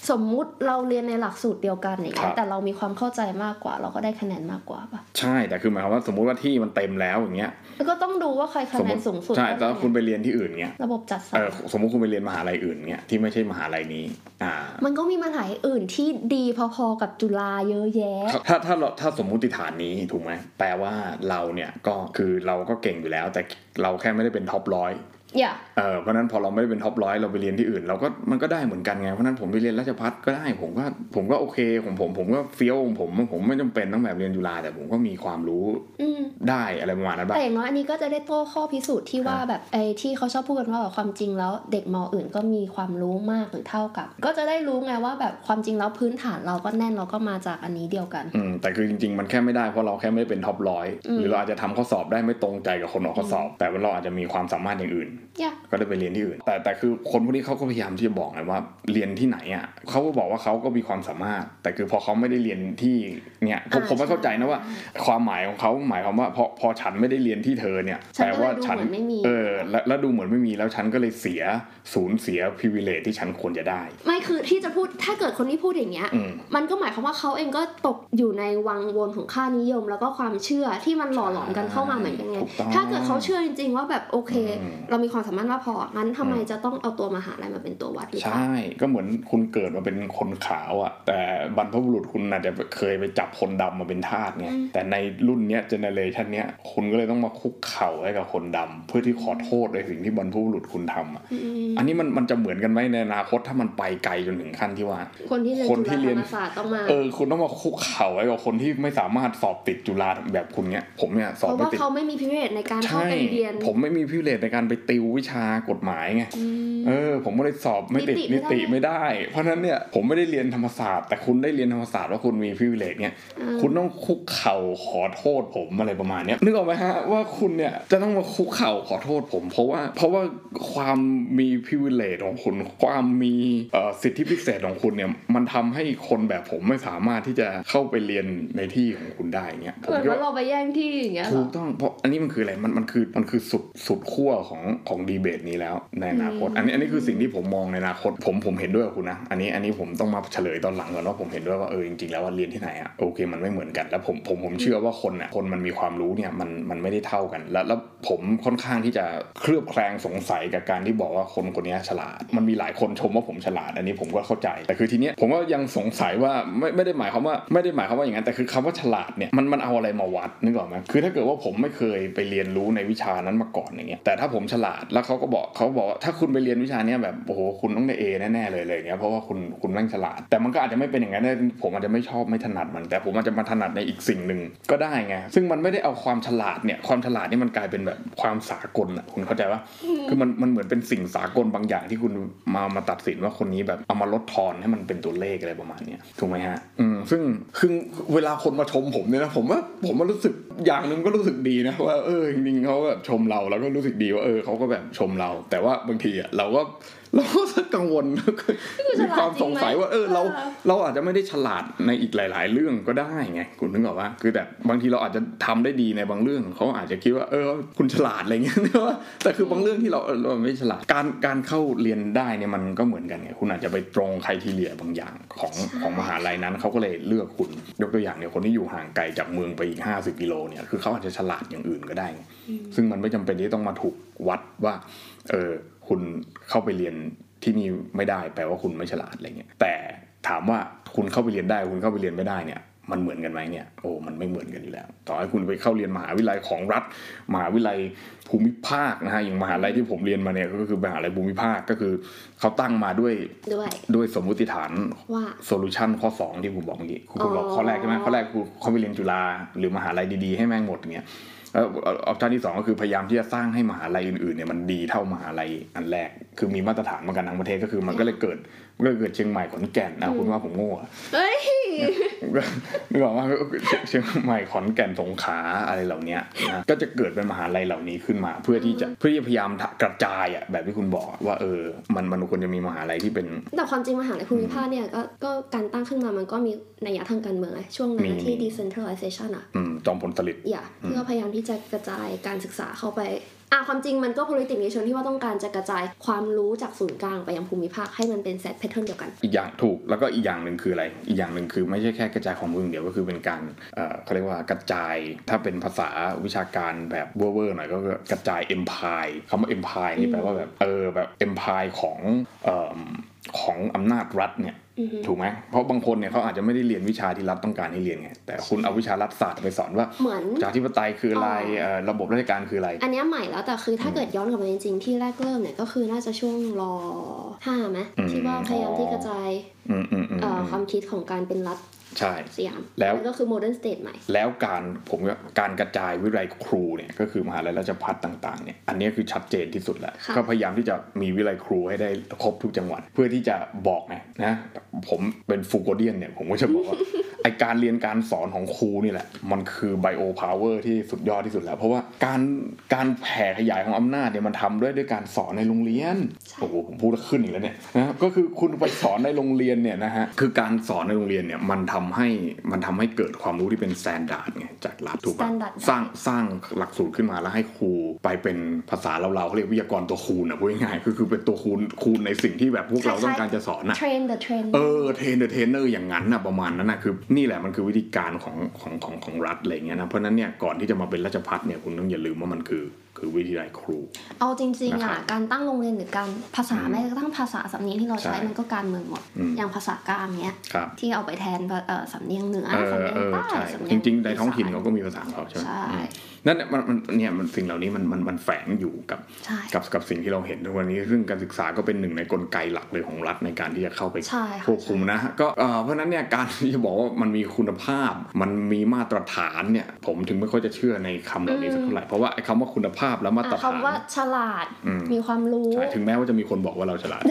สมมุติเราเรียนในหลักสูตรเดียวกันอย่าง
ครั
เงี้ย
บ
แต่เรามีความเข้าใจมากกว่า เราก็ได้คะแนนมากกว่าปะ
ใช่แต่คือหมายความว่าสมมุติว่าที่มันเต็มแล้วอย่างเงี้ย
แล้วก็ต้องดูว่าใครคะ
สม
แน
ม
น
ติ
สูงสุด
ใช่
เท่า
แต่
ไหร่
ว่าคุณไปเรียนที่อื่นเงี้ย
ระบบจัดสร
เอ
ร
อสมมุติคุณไปเรียนมหาลัยอื่นเงี้ยที่ไม่ใช่มหาลัยนี้อ่า
มันก็มีมหาลัยอื่นที่ดีพอๆกับจุฬาเยอะแยะ
ถ้าถ้าเราถ้าสมมุติฐานนี้ถูกไหมแปลว่าเราเนี่ยก็คือเราก็เก่งอยู่แล้ว แต่เราแค่ไม่ได้เป็นท็อปร้อย
อย่า
เออเพราะฉะนั้นพอเราไม่ได้เป็นท็อปร้อยเราไปเรียนที่อื่น เราก็มันก็ได้เหมือนกันไงเพราะฉะนั้นผมไปเรียนราชพัฒก็ได้ผมก็ผมก็โอเคของผมผมก็เฟี้ยวของผมผมไม่จำเป็นต้องแบบเรียนจุฬาแต่ผมก็มีความรู้
อืม
ได้อะไรประมาณนั้นบ้าง
แต่อย่างน้อยอันนี้ก็จะได้โต้ข้อพิสูจน์ที่ว่า
ครับ
แบบไอ้ที่เขาชอบพูดกันว่าแบบความจริงแล้วเด็กมออื่นก็มีความรู้มากหรือเท่ากับ ก็จะได้รู้ไงว่าแบบความจริงแล้วพื้นฐานเราก็แน่นเราก็มาจากอันนี้เดียวกัน
อืมแต่คือจริง ๆ มันแค่ไม่ได้เพราะเราแค่ไม่ได้เป็นท็อปร้อย
อืม
หรือเราอาจจะทำข้อสอบได้ไม่ตรงใจกับคนออกข้อสอบ แต่ว่าเราอาจจะมีความสามารถอย่างอื่น
อย่า
ก็ได้ไปเรียนที่อื่น แต่แต่คือคนพวกนี้เขาก็พยายามที่จะบอกไงว่าเรียนที่ไหนอะเขาก็บอกว่าเขาก็มีความสามารถ แต่คือพอเขาไม่ได้เรียนที่เนี่ยผมผมไม่เข้าใจนะว่า ความหมายของเขาหมายความว่าพอพอฉันไม่ได้เรียนที่เธอเนี่ย
ฉัน
แปล
ก็เล
ว่าย
ดู
ฉัน
เหมือนไม่มี
เออแล้วแล้วดูเหมือนไม่มีแล้วฉันก็เลยเสียศูนย์เสียพิเวเลตที่ฉันควรจะได้
ไม่คือที่จะพูดถ้าเกิดคนที่พูดอย่างเงี้ย
อืม
มันก็หมายความว่าเขาเองก็ตกอยู่ในวังวนของค่านิยม แล้วก็ความเชื่อที่มันหล่อหลอมกันเข้ามาเหมือนกันไง
ถูกต้อง
ถ้าเกิดเขาเชื่อจริง ๆ ว่าแบบโอเค
อืม
เรามีความสามารถมากพองั้นทำไมจะต้องเอาตัวมหาลัยมาเป็นตัววัดหรือเปล่า
ใช่ ก็เหมือนคุณเกิดมาเป็นคนขาวอะ่ะ แต่บรรพบุรุษคุณอาจจะเคยไปจับคนดำมาเป็นทาสไง
อืม
แต่ในรุ่นเนี้ยเจเนเรชันเนี้ยคุณก็เลยต้องมาคุกเข่าให้กับคนดำเพื่อที่ขอโทษในสิ่งที่บรรพบุรุษคุณทำอะ
อืม
อันนี้มันมันจะเหมือนกันไหมในอนาคตถ้ามันไปไกลจนถึงขั้นที่ว่า
คนที่เรียน
คน
จุ
ที่
ฬา
เรี
ธ
ย
ร
น
รมศาสตร์ต้องมา
เออคุณต้องมาคุกเข่าให้กับคนที่ไม่สามารถสอบติดจุฬาแบบคุณเนี้ยผมเนี่ยสอบ
เพราะ
ไม่
ว่า
ติด
เขาไม่มีพิเศษในการเข้า
ใช่
ไปเรียน
ผมไม่มี privilege ในการไปติววิชากฎหมายไง
อืม
เออ ผมก็เลยสอบไม่ติด
นิติไม่
ได้นิติ
ไม่
ได้ เพราะฉะนั้นเนี่ยผมไม่ได้เรียนธรรมศาสตร์ แต่คุณได้เรียนธรรมศาสตร์ว่าคุณมี privilege เนี่ย
เออ
คุณต้องคุกเข่าขอโทษผมอะไรประมาณเนี้ยนึกออกไหมฮะว่าคุณเนี่ยจะต้องมาคุกเข่าขอโทษผม เพราะว่าเพราะว่าความมี privilege ของคุณ ความมีเอ่อสิทธิพิเศษของคุณเนี่ยมันทำให้คนแบบผมไม่สามารถที่จะเข้าไปเรียนในที่ของคุณได้เงี้ยผม
เหมือน
คิด
ว่า
ว่า
เราไปแย่งที่อย่างเงี้ยเหร
ถู
อ
กต้องเพราะอันนี้มันคืออะไรมันมันคือมันคือสุดสุดขั้วของของดีเบตนี้แล้วในอนาคต
อืม
อันนี้อันนี้คือสิ่งที่ผมมองในอนาคตผมผมเห็นด้วยกับคุณนะ อันนี้อันนี้ผมต้องมาเฉลยตอนหลังก่อนว่าผมเห็นด้วยว่าเออจริงๆแล้วว่าเรียนที่ไหนอะโอเคมันไม่เหมือนกันแล้วผมผมผมเชื่อว่าคนอะคนมันมีความรู้เนี่ยมันมันไม่ได้เท่ากัน แล้วแล้วผมค่อนข้างที่จะเคลือบแคลงสงสัยกับการที่บอกว่าคนคนนี้ฉลาด มันมีหลายคนชมว่าผมฉลาด อันนี้ผมก็เข้าใจแต่คือทีเนี้ยผมก็ยังสงสัยว่าไม่ไม่ได้หมายความว่าไม่ได้หมายความว่าอย่างนั้นแต่คือคำว่าฉลาดเนี่ยมันมันเอาอะไรมาวัดนึกออกไหมคือถ้าเกิดว่าผมไม่เคยไปเรียนรู้ในวิชานั้นมาก่อนอย่างเงี้ยแต่ถ้าผมฉลาดแล้วเขาก็บอกเขาบอกว่าถ้าคุณไปเรียนวิชาเนี้ยแบบโอ้โหคุณต้องได้เอแน่ๆเลยเลยอย่างเงี้ยเพราะว่าคุณคุณแม่งฉลาด แต่มันก็อาจจะไม่เป็นอย่างนั้นนะผมอาจจะไม่ชอบไม่ถนัดมัน แต่ผมอาจจะมาถนัดในอีกสิ่งหนึ่งก็ได้ไงซึ่งมันไม่ได้เอาความฉลาดเนี่ยความฉลาดนี่มันกลายเป็นแบบความสากลอะคุณเข้าใจปะคือมันมันเหมือนเป็นสิ่งสากลบางอย่างที่คุณมามาตัดสินว่าคนนี้แบบเอามาลดทอนให้มันเป็นตัวเลขอะไรประมาณเนี้ยถูกไหมฮะอืมซึ่งคือเวลาคนมาชมผมเนี่ยนะผมว่าผมว่ารู้สึกอย่างหนึ่งก็รู้สึกดีนะว่าเออจริงๆเขาแบบชมเราแล้วก็รู้สึกดีว่าเออเขาก็แบบชมเรา แต่ว่าบางทีอะเราก็ เราก็กังวลมีความสงสัยว่า เออเราเราอาจจะไม่ได้ฉลาดในอีกหลาย ๆ เรื่องก็ได้ไงคุณนึกออกว่าคือแบบบางทีเราอาจจะทำได้ดีในบางเรื่องเขาอาจจะคิดว่าเออคุณฉลาดอะไรเงี้ยแต่ว่าแต่คือบางเรื่องที่เราเออเราไม่ฉลาดการการเข้าเรียนได้เนี่ยมันก็เหมือนกันไงคุณอาจจะไปตรงใครทีเลียบางอย่างของของมหาลัยนั้นเขาก็เลยเลือกคุณยกตัวอย่างเนี่ยคนที่อยู่ห่างไกลจากเมืองไปอีก 50กิโลเนี่ยคือเขาอาจจะฉลาดอย่างอื่นก็ได้ไงซึ่งมันไม่จำเป็นที่ต้องมาถูกวัดว่าเออ คุณเข้าไปเรียนที่นี่ไม่ได้แปลว่าคุณไม่ฉลาดอะไรเงี้ยแต่ถามว่าคุณเข้าไปเรียนได้คุณเข้าไปเรียนไม่ได้เนี่ยมันเหมือนกันไหมเนี่ยโอ้มันไม่เหมือนกันอยู่แล้ว ต่อให้คุณไปเข้าเรียนมหาวิทยาลัยของรัฐมหาวิทยาลัยภูมิภาคนะฮะอย่างมหาลัยที่ผมเรียนมาเนี่ยก็คือมหาลัยภูมิภาคก็คือเขาตั้งมาด้วย
ด้วย
ด้วยสมมุติฐาน
ว่า
solution ข้อ 2 ที่ผมบอกเมื่อกี้คุณบอก
อ๋อ
ข้อแรกใช่ไหมข้อแรกคือเขาไปเรียนจุฬาหรือมหาลัยดีๆให้แม่งหมดอย่างเงี้ยแล้ว option ที่สองก็คือพยายามที่จะสร้างให้มหาลัยอื่นๆเนี่ยมันดีเท่ามหาลัยอันแรก คือมีมาตรฐานเหมือนกันทั้งประเทศก็คือมันก็เลยเกิด ก็เลยเกิดเชียงใหม่ขอนแก่นนะคุณว่าผมโง่อะ
เอ้ย
ก็นึกออกว่าเชียงใหม่ขอนแก่นสงขลาอะไรเหล่านี้นะก็จะเกิดเป็นมหาลัยเหล่านี้ขึ้นมา เพื่อที่จะเพื่อที่จะพยายามกระจายอะแบบที่คุณบอกว่าเออมันมันควรจะมีมหาลัยที่เป็น
แต่ความจริงมหาลัยภูมิภาคเนี่ยก็ก็การตั้งขึ้นมามันก็มีนัยยะทางการเมืองไงช่วงนั้น
มี
นะที่ decentralization อะ
อืมจอมพลสฤษดิ์
อย่าเพื่อพยายามที่จะกระจายการศึกษาเข้าไป อะความจริงมันก็ politics ในเชิงที่ว่าต้องการจะกระจายความรู้จากศูนย์กลางไปยังภูมิภาคให้มันเป็นเซตแพทเทิร์นเดียวกัน
อีกอย่างถูกแล้วก็อีกอย่างหนึ่งคืออะไร อีกอย่างหนึ่งคือไม่ใช่แค่กระจายความรู้อเดียวก็คือเป็นการเอ่อเขาเรียกว่ากระจายถ้าเป็นภาษาวิชาการแบบเวอร์ๆหน่อยก็กระจาย empire คำว่า empire นี่แปลว่าแบบเออแบบ empire ของเอ่อ ของอำนาจรัฐเนี่ย
อือฮึ
ถูกไหมเพราะบางคนเนี่ยเขาอาจจะไม่ได้เรียนวิชาที่รัฐต้องการให้เรียนไงแต่คุณเอาวิชารัฐศาสตร์ไปสอนว่า
เหมือน
ประชาธิปไตยคืออะไร
อ๋อ
เอ่อระบบราชการคืออะไร
อันเนี้ยใหม่แล้วแต่คือถ้าเกิดย้อนกลับไปจริงๆที่แรกเริ่มเนี่ยก็คือน่าจะช่วงรอห้าไหม
อืม
ที่ว่าพยายามที่กระจาย
อืมอืมอืม
เอ่อ
อื
อ
ม
ความคิดของการเป็นรัฐ
ใช่
สยาม
แล้ว
ก็คือ modern state ใหม่
แล้วการผมว่าการกระจายวิทยาลัยครูเนี่ยก็คือมหาลัยราชภัฏต่างๆเนี่ยอันนี้คือชัดเจนที่สุดแล้ว
ค่ะ
ก็พยายามที่จะมีวิทยาลัยครูให้ได้ครบทุกจังหวัด เพื่อที่จะบอกไงนะผมเป็น Foucauldian เนี่ยผมก็จะบอกว่าไอการเรียนการสอนของครูนี่แหละ มันคือ biopower ที่สุดยอดที่สุดแล้ว เพราะว่าการการแผ่ขยายของอำนาจเนี่ยมันทำด้วยด้วยการสอนในโรงเรียน
ใช่
โอ้โหผมพูดแล้วขึ้นอีกแล้วเนี่ยนะก็คือคุณไปสอนในโรงเรียนเนี่ยนะฮะคือการสอนในโรงเรียนเนี่ยมันทำให้มันทำให้เกิดความรู้ที่เป็น standard ไงจากรัฐถูกปะ
standard
สร้างสร้างหลักสูตรขึ้นมาแล้วให้ครูไปเป็นภาษาเราๆเขาเรียกวิทยากรตัวคูณอะพูดง่ายๆก็คือเป็นตัวคูณคูณในสิ่งที่แบบพวกเราต้องการจะสอนอะ
train the train
เออ train the trainer อย่างนั้นนะประมาณนั้นนะคือนี่แหละมันคือวิธีการของของของของรัฐอะไรเงี้ยนะเพราะฉะนั้นเนี่ยก่อนที่จะมาเป็นราชภัฏเนี่ยคุณต้องอย่าลืมว่ามันคือคือวิทยาลัยครู
เอาจริงๆ
นะครั
อะ
บ
การตั้งโรงเรียนหรือการภาษา
อืม
แม้กระทั่งภาษาสำเนียงที่เราใช้
ใช่
มันก็การเมืองหมด
อืม
อย่างภาษากลางเนี้ย
ครับ
ที่เอาไปแทนเอ่อสำเนียงเหนือ
เออ
สำเนียง
เออ
ใต้
ใช่
สำเนี
จ
ยง
ริงๆในท้องถิ่น
อีส
เขาก็มีภาษาของเขาใช่ไหม
ใช่
อืมนั่นแหละมันมันเนี่ยมันสิ่งเหล่านี้มันมันมันแฝงอยู่กับ
ใช่
กับกับสิ่งที่เราเห็นทุกวันนี้ ซึ่งการศึกษาก็เป็นหนึ่งในกลไกหลักเลยของรัฐในการที่จะเข้าไป
ใช่ค่ะ
ควบคุมนะฮะก็เอ่อเพราะฉะนั้นเนี่ยการที่จะบอกว่ามันมีคุณภาพ มันมีมาตรฐานเนี่ยผมถึงไม่ค่อยจะเชื่อในคำเหล่านี้สักเท่าไหร่เพราะว่าไอ้คำว่าคุณภาพและมาตร
อะ
ฐาน
คำว่าฉลาด
อืม
มีความรู้
ใช่ถึงแม้ว่าจะมีคนบอกว่าเราฉลาด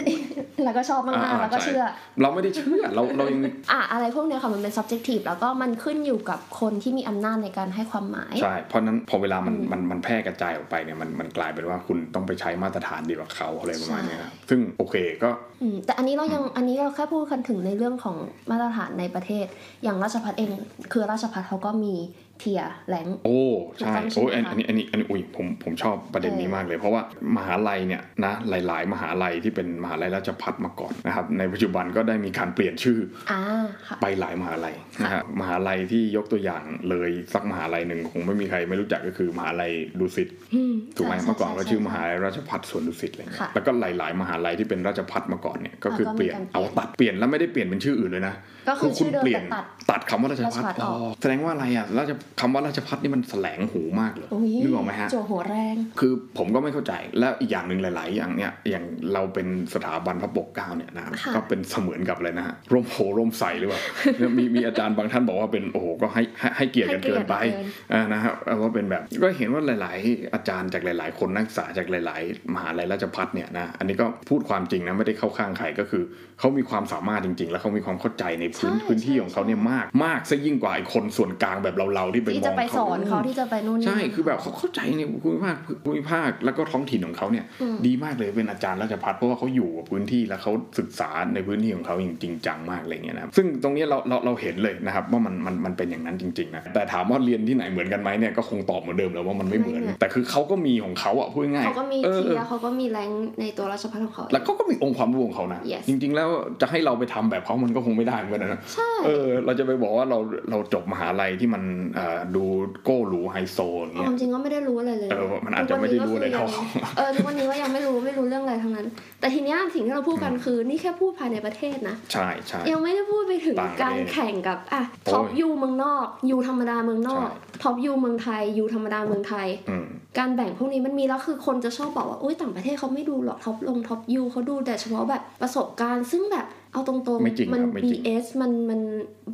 แล้วก็ชอบมาก
อ่า
ๆแล้วก็
ใช่
เชื่อ
เราไม่ได้เชื่อเราเรายัง
อะอะไรพวกเนี้ยค่ะมันเป็น subjective แล้วก็มันขึ้นอยู่กับคนที่มีอำนาจในการให้ความหมาย
ใช่เพราะฉะนั้นพอเวลามัน
อืม
มันมันแพร่กระจายออกไปเนี่ยมันมันกลายเป็นว่าคุณต้องไปใช้มาตรฐานเดียวกับเขาอะไรประมาณเนี้ยครับซึ่งโอเคก็
อืมแต่อันนี้เรายังอันนี้เราแค่พูดกันถึงในเรื่องของมาตรฐานในประเทศ อย่างราชพัฒเอง คือราชพัฒเขาก็มี เทียแหลง
โอ้ใช่
ถูกต้อง
โอ้ย
ใช่ไหม
อันนี้อันนี้อันนี้อุ้ยผมผมชอบประเด็นนี้
เออ
มากเลย เพราะว่ามหาลัยเนี่ยนะหลาย ๆ มหาลัยที่เป็นมหาลัยราชพัฒมาก่อนนะครับในปัจจุบันก็ได้มีการเปลี่ยนชื่อ
อ่าค่ะ
ไปหลายมหาลัยนะฮะมหาลัยที่ยกตัวอย่างเลยสักมหาลัยหนึ่งคงไม่มีใครไม่รู้จักก็คือมหาลัยดุสิต
อืม
ถูกไหม
ใช่
เมื่อก่อนก็
ใช่
ชื่อม
ใหา
ลัยราชพัฒสวนดุสิตอะไรเงี้
ค่ะ
ยแล้วก็หลาย ๆ มหาลัยที่เป็นราชพัฒมาก่อนเนี่ยก็คือ
แล้วก็
เปลี่ยน
มีการเปลี่
เอา
ยน
ตัดเปลี่ยนแล้วไม่ได้เปลี่ยนเป็นชื่ออื่นเลยนะ
ก็คือ
คุณ
ชื่อเดิม
เปลี่ยน
แต่ตัด
ตัดคำว่าราชพัฒ
ราชภัฏออก
แสดงว่าอะไรอะราชคำว่าราชพัฒนี่มันแสลงหูมากเลย
โอ้ย
นึกออกไหมฮะ
จั่วหัวแรง
คือผมก็ไม่เข้าใจแล้วอีกอย่างหนึ่งหลาย ๆ อย่างเนี่ยอย่างเราเป็นสถาบันพระปกเกล้าเนี่ยนะ
ค่ะ
ก็เป็นเสมือนกับอะไรนะฮะร่มโพร่มใสหรือเปล่าเนี่ยมีมีอาจารย์บางท่านบอกว่าเป็นโอ้โหก็ให้ให้ให้เกียรติกันเกินไป
ให้เกียรติเกิน
อ่านะฮะว่าเป็นแบบก็เห็นว่าหลาย ๆ อาจารย์จากหลาย ๆ คนนักศึกษาจากหลาย ๆ มหาลัยราชพัฒเนี่ยนะอันนี้ก็พูดความจริงนะไม่ได้เข้าข้างใครก็คือเขามีความสามารถจริง ๆ แล้วเขามีความเข้าใจในพื้น
ใช่
พื้นที่ของเขาเนี่ยมากมากซะยิ่งกว่าไอ้คนส่วนกลางแบบเราๆที่ไป
ที่
ม
จะ
อง
ไปส
เขา
อนเขาที่จะไปนู่นนี่
ใช่คือแบบเขาเข้าใจในภูมิภาคภูมิภาคแล้วก็ท้องถิ่นของเขาเนี่ย
อืม
ดีมากเลยเป็นอาจารย์ราชพัฒเพราะว่าเขาอยู่กับพื้นที่แล้วเขาศึกษาในพื้นที่ของเขาอย่างจริงจังมากอะไรเงี้ยนะครับซึ่งตรงเนี้ยเราเราเราเห็นเลยนะครับว่ามันมันมันเป็นอย่างนั้นจริงๆนะแต่ถามว่าเรียนที่ไหนเหมือนกันไหมเนี่ยก็คงตอบเหมือนเดิมแล้วว่ามันไม่เหมือน แต่คือเขาก็มีของเขาอะพูดง่ายๆ
เขาก็มี
ออ
เที
เอยอ
เขาก็มีแรงในตัวราชภัฏของเขา
แล้วเขาก็มีองค์ความรู้ของเขานะ
Yes
จริง ๆ แล้วจะให้เราไปทำแบบเขามันก็คงไม่ได้เหมือนกันนะ
ใช่
เออเราจะไปบอกว่าเราเราจบมหาลัยที่มันเอ่อดูโก้หรูไฮโซอย่างเงี้
วายมจริงก็ไม่ได้รู้อะไรเลย
เออมันอาจจะไม่ได้รู้อะไรเท่า
ทุกวันนี้ก็คือยังเออทุกวันนี้ก็ยังไม่รู้ไม่รู้เรื่องอะไรทั้งนั้น แต่ทีเนี้ยสิ่งที่เราพูดกันคือนี่แค่พูดภายในประเทศนะ
ใช่ใช่
ยังไม่ได้พูดไปถึง
ต่างประเทศ
การแข่งกับอะ
โอ้ย
top U เมืองนอก U ธรรมดาเมืองนอก
ใช่
top U เมืองไทย U ธรรมดาเมืองไทย
อืม
การแบ่งพวกนี้มันมีแล้วคือคนจะชอบบอกว่าอุ้ยต่างประเทศเขาไม่ดูหรอก top ลง top U เขาดูแต่เฉพาะแบบประสบการณ์ ซึ่งแบบเอาตรง
ไม่จริง
ๆมั
ครับไม่จริง
BS มันมัน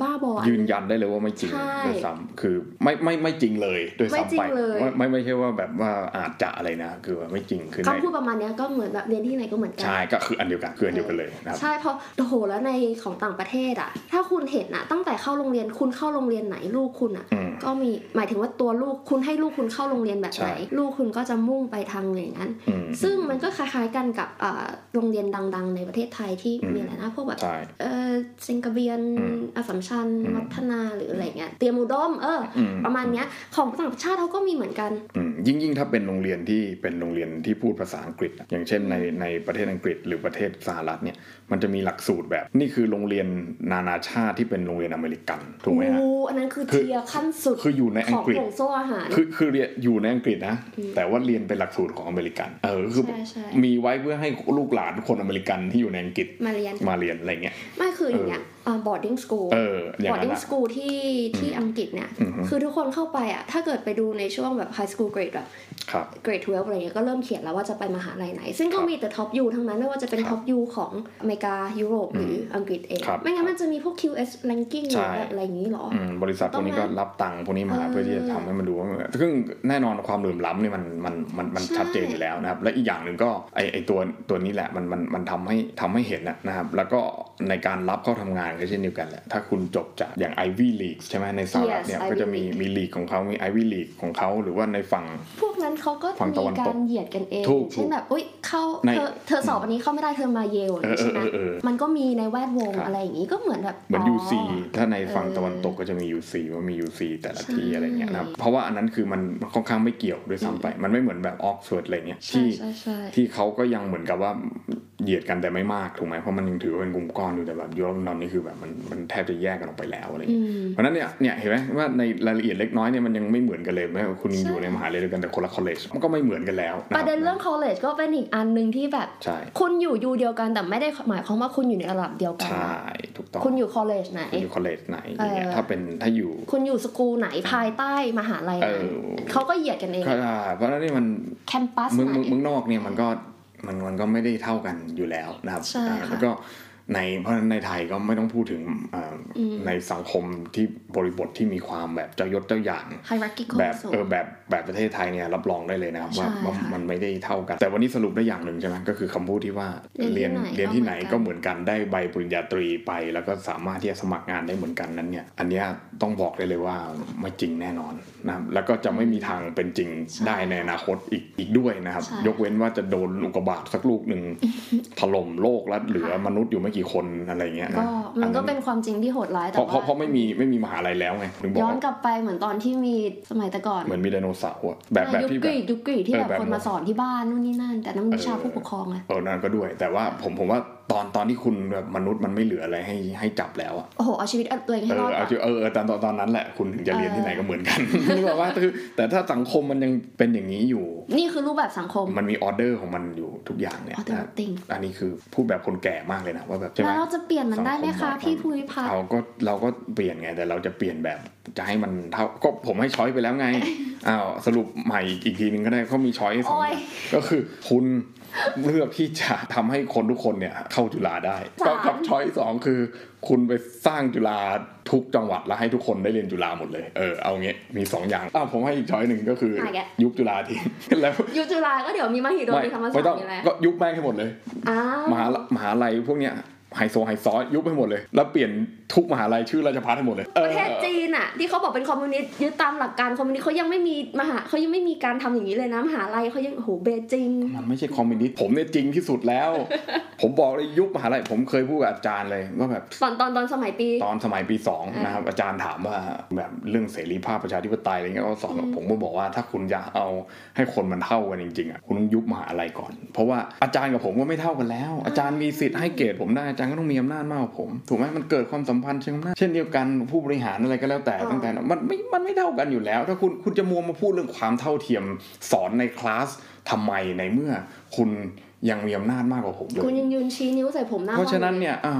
บ้าบออัน
ยืนยันได้เลยว่าไม่จริง
ใช่
ด้วยซ้ำคือไม่ไม่ไม่จริงเลยด้วย
ไม่
ซ้ำ
จริ
ไป
งเลย
ไม่ไม่ไม่ใช่ว่าแบบว่าอาจจะอะไรนะ คือว่าไม่จริงคือใน
คำพูดประมาณเนี้ยก็เหมือนแบบเรียนที่ไหนก็เหมือนกั
ใช่ก็คืออันเดียวกันคืออันเดียวกันเลยนะครับ
ใช่เพราะโอ้โหแล้วในของต่างประเทศอะ ถ้าคุณเห็นอะตั้งแต่เข้าโรงเรียนคุณเข้าโรงเรียนไหนลูกคุณอะ
อืม
ก็มีหมายถึงว่าตัวลูกคุณให้ลูกคุณเข้าโรงเรียนแบบ
ใช่
ไหนลูกคุณก็จะมุ่งไปทางอย่างนั้น
อืม
ซึ่งมันก็คล้ายๆกันกับอ่าโรงเรียนดัง ๆ ในประเทศไทยที่
อืม
มีอะไรนะพวกแบบ
ใช่
เออเซงกระเบียน
อืม
อสสัมชัญ
อืม
วัฒนาหรืออะไรเงี้ยเตรียมอุดมเอออ
อืม
ประมาณเนี้ยของต่างชาติเขาก็มีเหมือนกัน
อืมยิ่งยิ่งถ้าเป็นโรงเรียนที่เป็นโรงเรียนที่พูดภาษาอังกฤษอะอย่างเช่นในในประเทศอังกฤษหรือประเทศสหรัฐเนี่ยมันจะมีหลักสูตรแบบ นี่คือโรงเรียนนานาชาติที่เป็นโรงเรียนอเมริกันถูกไหมฮะ
โอ้อันนั้นคือ
คือ
tier ขั้นสุด
คืออยู่ในอั
ข
ง
อง
กฤษ
ห่วงโซ่อาหาร
คือคือเรียนอยู่ในอังกฤษนะแต่ว่าเรียนเป็นหลักสูตรของอเมริกัน เออคือ
ใช่ใช่
มีไว้เพื่อให้ลูกหลานคนอเมริกันที่อยู่ในอังกฤษ
มาเรียน
มาเรียนอะไรเงี้ย
ไม่คืออย่างเงี้ย อ่า boarding school
เอออย่างนั้น
boarding
อะ
school ที่ที่อังกฤษเนี่ย
อือฮึ
คือทุกคนเข้าไปอะ ถ้าเกิดไปดูในช่วงแบบ high school grade แบบ
ครับ
grade 12อะไรเงี้ยก็เริ่มเขียนแล้วว่าจะไปมหาลัยไหน ซึ่งก็
ครับ
มีแต่ top U ทั้งนั้นไม่ว่าจะเป็น
ครับ
top U ของอเมริกา ยุโรปหรืออังกฤษเอง
ครับ
ไม่งั้นมันจะมีพวก QS ranking ห
ใช่
รือแบบอะไรอย่างนี้หรอ
อืมบริษัทพวกนี้ก็รับตังค์พวกนี้มา
เออ
เพื่อที่จะทำให้มันดูว่ามันซึ่งแน่นอนความเหลื่อมล้ำเนี่ยมันมันมันมัน
ใช่
ชัดเจนอยู่แล้วนะครับและอีกอย่างหนึ่งก็ไอไอตัวตัวนี้แหละมันมันมันทำให้ทำให้เห็นนะนะครับแล้วก็ในการรับเข้าทำงานก็เช่นเดียวกันแหละถ้าคุณจบจากอย่าง Ivy League ใช่ไหมในสหรัฐ
Yes,
เนี่ย
Ivy
ก็จะมี
League
มีลีกของเขามี Ivy League ของเขาหรือว่าในฝั่ง
พวกนั้นเขาก็
ฝั่งตะ
มี
วัน
กา
ต
ร
ก
เหยียดกันเอง
ถูก
เช่นแบบอุ้ยเข้า
ใน
เธอเธอสอบอันนี้เข้าไม่ได้เธอมาเยลอย่างนี้
เออ
ใช่ไหม
เออเออเออ
มันก็มีในแวดวง
ครับ
อะไรอย่างนี้ก็เหมือนแบบ
เหมือน UC ถ้าในฝั่ง
เออ
ตะวันตกก็จะมี UC ว่ามี UC แต่ละที่
ใช่
อะไรเงี้ยนะครับเพราะว่าอันนั้นคือมันค่อนข้างไม่เกี่ยวด้วยซ้ำไป มันไม่เหมือนแบบออกเฟิร์ดอะไรเงี้ย
ใช่
ที่
ใช่ใช่
ที่เขาก็ยังเหมือนกับว่าเหยียดกันแต่ไม่มากถูกไหมเพราะมันยังถือว่าเป็นกลุ่มก้อนอยู่แต่แบบ U of London นี่คือแบบมันมันแทบจะแยกกันออกไปแล้วอะไร
อื
เงี้ย
ม
เพราะฉะนั้นเนี่ยเนี่ยเห็นไหมว่าในรายละเอียดเล็กน้อยเนี่ยมันยังไม่เหมือนกันเลยแม้ว่าคุณยัง
ใช่
อยู่ในมหาลัยเดียวกันแต่คนละ college มันก็ไม่เหมือนกันแล้วค
ประเด็นเรื่อง college ก็เป็นอีกอันหนึ่งที่แบบ
ใช่
คุณอยู่ U เดียวกันแต่ไม่ได้หมายความว่าคุณอยู่ในระดับเดียวกัน
ใช่
นะ
ถูกต้อง
คุณอยู่ college ไหน
คุณอยู่คอลเลจไหนอย่างเงี้ย
เออ
ถ้าเป็นถ้าอยู่
คุณอยู่สกูลไหนภายใต้มหาลัยนั้น
เออ
เขาก็เหยียดกันเอง
ก็ได้เพราะฉะนั้นนี่มัน
แคมปัส
เมือง
ไหน
เมืองเมืองนอกเนี่ยมันก็ มันมันก็ไม่ได้เท่ากันอยู่แล้วนะครับ
ใช่
อ่า
ค่ะ
แล้วก็ในเพราะฉะนั้นในไทยก็ไม่ต้องพูดถึงอ่า
อืม
ในสังคมที่ บริบทที่มีความแบบเจ้ายศเจ้าอย่าง
hierarchical
แบบ
สูง
เออแบบแบบประเทศไทยเนี่ยรับรองได้เลยนะครับว่า
ใช่
ว่า
ค่ะ
มันไม่ได้เท่ากัน แต่วันนี้สรุปได้อย่างหนึ่งใช่ไหมก็คือคำพูดที่ว่า
เรียน
เรียน
ที่ไหน
เรียนที่ไหน
ก็
ก็
เห
เห
มื
มื
อ
อนนกันได้ใบปริญญาตรีไป แล้วก็สามารถที่จะสมัครงานได้เหมือนกันนั้นเนี่ยอันเนี้ยต้องบอกได้เลยว่าไม่จริงแน่นอนนะครับแล้วก็จะไม่มีทางเป็นจริง
ใช่
ได้ในอนาคตอีกอีกด้วยนะครับ
ใช่
ยกเว้นว่าจะโดนอุกกาบาตสักลูกหนึ่งถล่มโลกแล้วเหลือมนุษย์อยู่ไม่กี่คนอะไรเงี้ย
ก็
นะ
มันก็
อั
เป็นความจริงที่โหดร้าย
เพ
แต่
ราะเพ
ว่า
ราะเพราะไม่มีไม่มีมหาลัยแล้วไงถึงบอก
ย้อน
ว่าก
ลับไปเหมือนตอนที่มีสมัยแต่ก่อน
เหมือนมีไดโนเสาร์อะแบบแบบ
ยุค
ที่
ก
แบบ
รีกยุคกรีกที่
เออ
แบบ
แบบ
คนมาสอนที่บ้านนู่นนี่นั่นแต่นั่นวิชา
เออ
ผู้ปกครองอะ
เออนั่นก็ด้วย แต่ว่าผมผมว่าตอนตอนที่คุณแบบมนุษย์มันไม่เหลืออะไรให้ให้จับแล้วอะ
โอ้โหเอาชีวิตตัวเอง
เอ
ให้รอ
อ
ด
เอา
ก่อน
เออเออตอนตอนตอนนั้นแหละคุณถึงจะเรียน
เออ
ที่ไหนก็เหมือนกันนึกออกว่าคือแต่ถ้าสังคมมันยังเป็นอย่างนี้อยู่
นี่คือรูปแบบสังคม
มันมีออเดอร์ของมันอยู่ทุกอย่างเนี่ย
ออเดอร์
นะครับ
ติง
อันนี้คือพูดแบบคนแก่มากเลยนะว่าแบบใช่ไหม
แล้วเราจะเปลี่ยนมันได้ไหม
สัง
คะ
ม
พี่ภูริพัฒน์
เราก็เราก็เปลี่ยนไงแต่เราจะเปลี่ยนแบบจะให้มันเท่าก็ผมให้ช้อยไปแล้วไงอ้าวสรุปใหม่อีกทีนึงก็ได้เขามีช้อยสอง
โอ้
อยย่างก็คือคุณ เลือกที่จะทำให้คนทุกคนเนี่ยเข้าจุฬาได้ก็กับช้อยสองคือ คุณไปสร้างจุฬาทุกจังหวัดแล้วให้ทุกคนได้เรียนจุฬาหมดเลยเออเอางี้มีสองอย่างอ้าวผมให้อีกช้อยหนึ่งก็คืออะ
แก
ยุบจุฬาทิ้งแล้ว
ยุคจุฬาก็เดี๋ยวมีมหิดล
ไม่
มีธรรมศาส
ไม่
ต
ต้อง
ร์มีอะไร
ก็ยุบแม่งให้หมดเลย
อ้าม
หาลัยมหาลัยพวกเนี้ยไฮโซไฮซอยุบให้หมดเลย แล้วเปลี่ยนทุกมหาลัยชื่อราชภัฏให้หมดเลยเอ
ป
อ
ระเทศจีนอะที่เขาบอกเป็นคอมมิวนิสต์ยึดตามหลักการคอมมิวนิสต์เขายังไม่มีมหาเขายังไม่มีการทำอย่างนี้เลยนะมหาลัยเขายังโอ้โหเบจิง
มันไม่ใช่คอมมิวนิสต์ผมเนี่ยจริงที่สุดแล้ว ผมบอกเลยยุคมหาลัยผมเคยพูดกับอาจารย์เลยว่าแบบ
ตอนตอนตอนสมัยปี
ตอนสมัยปีสอง
อ่าน
นะครับอาจารย์ถามว่าแบบเรื่องเสรีภาพประชาธิปไตยอะไรเงี้ยก็สอนผมก็บอกว่าถ้าคุณอยากเอาให้คนมันเท่ากันจริงๆอะคุณต้องยุบมหาลัยก่อน เพราะว่าอาจารย์กับผมก็ไม่เท่ากันแล้ว อาจารย์มีสิทธิ์ให้เกรดผมได้อาจารย์ก็ต้องมีอำนาจมากกว่าผมถูกไหมมันเกิดความสัมพันธ์เชิงอำนาจเช่นเดียวกันผู้บริหารอะไรก็แล้วแต่
อ่า
ตั้งแต่มันไม่มันไม่เท่ากันอยู่แล้ว ถ้าคุณคุณจะมัวมาพูดเรื่องความเท่าเทียมสอนในคลาสทำไมในเมื่อคุณยังมีอำนาจมากกว่าผมเลย
คุณยังยืนชี้นิ้วใส่ผมหน้า
เพราะฉะนั้น
ห้องล
เนี่ยอ่า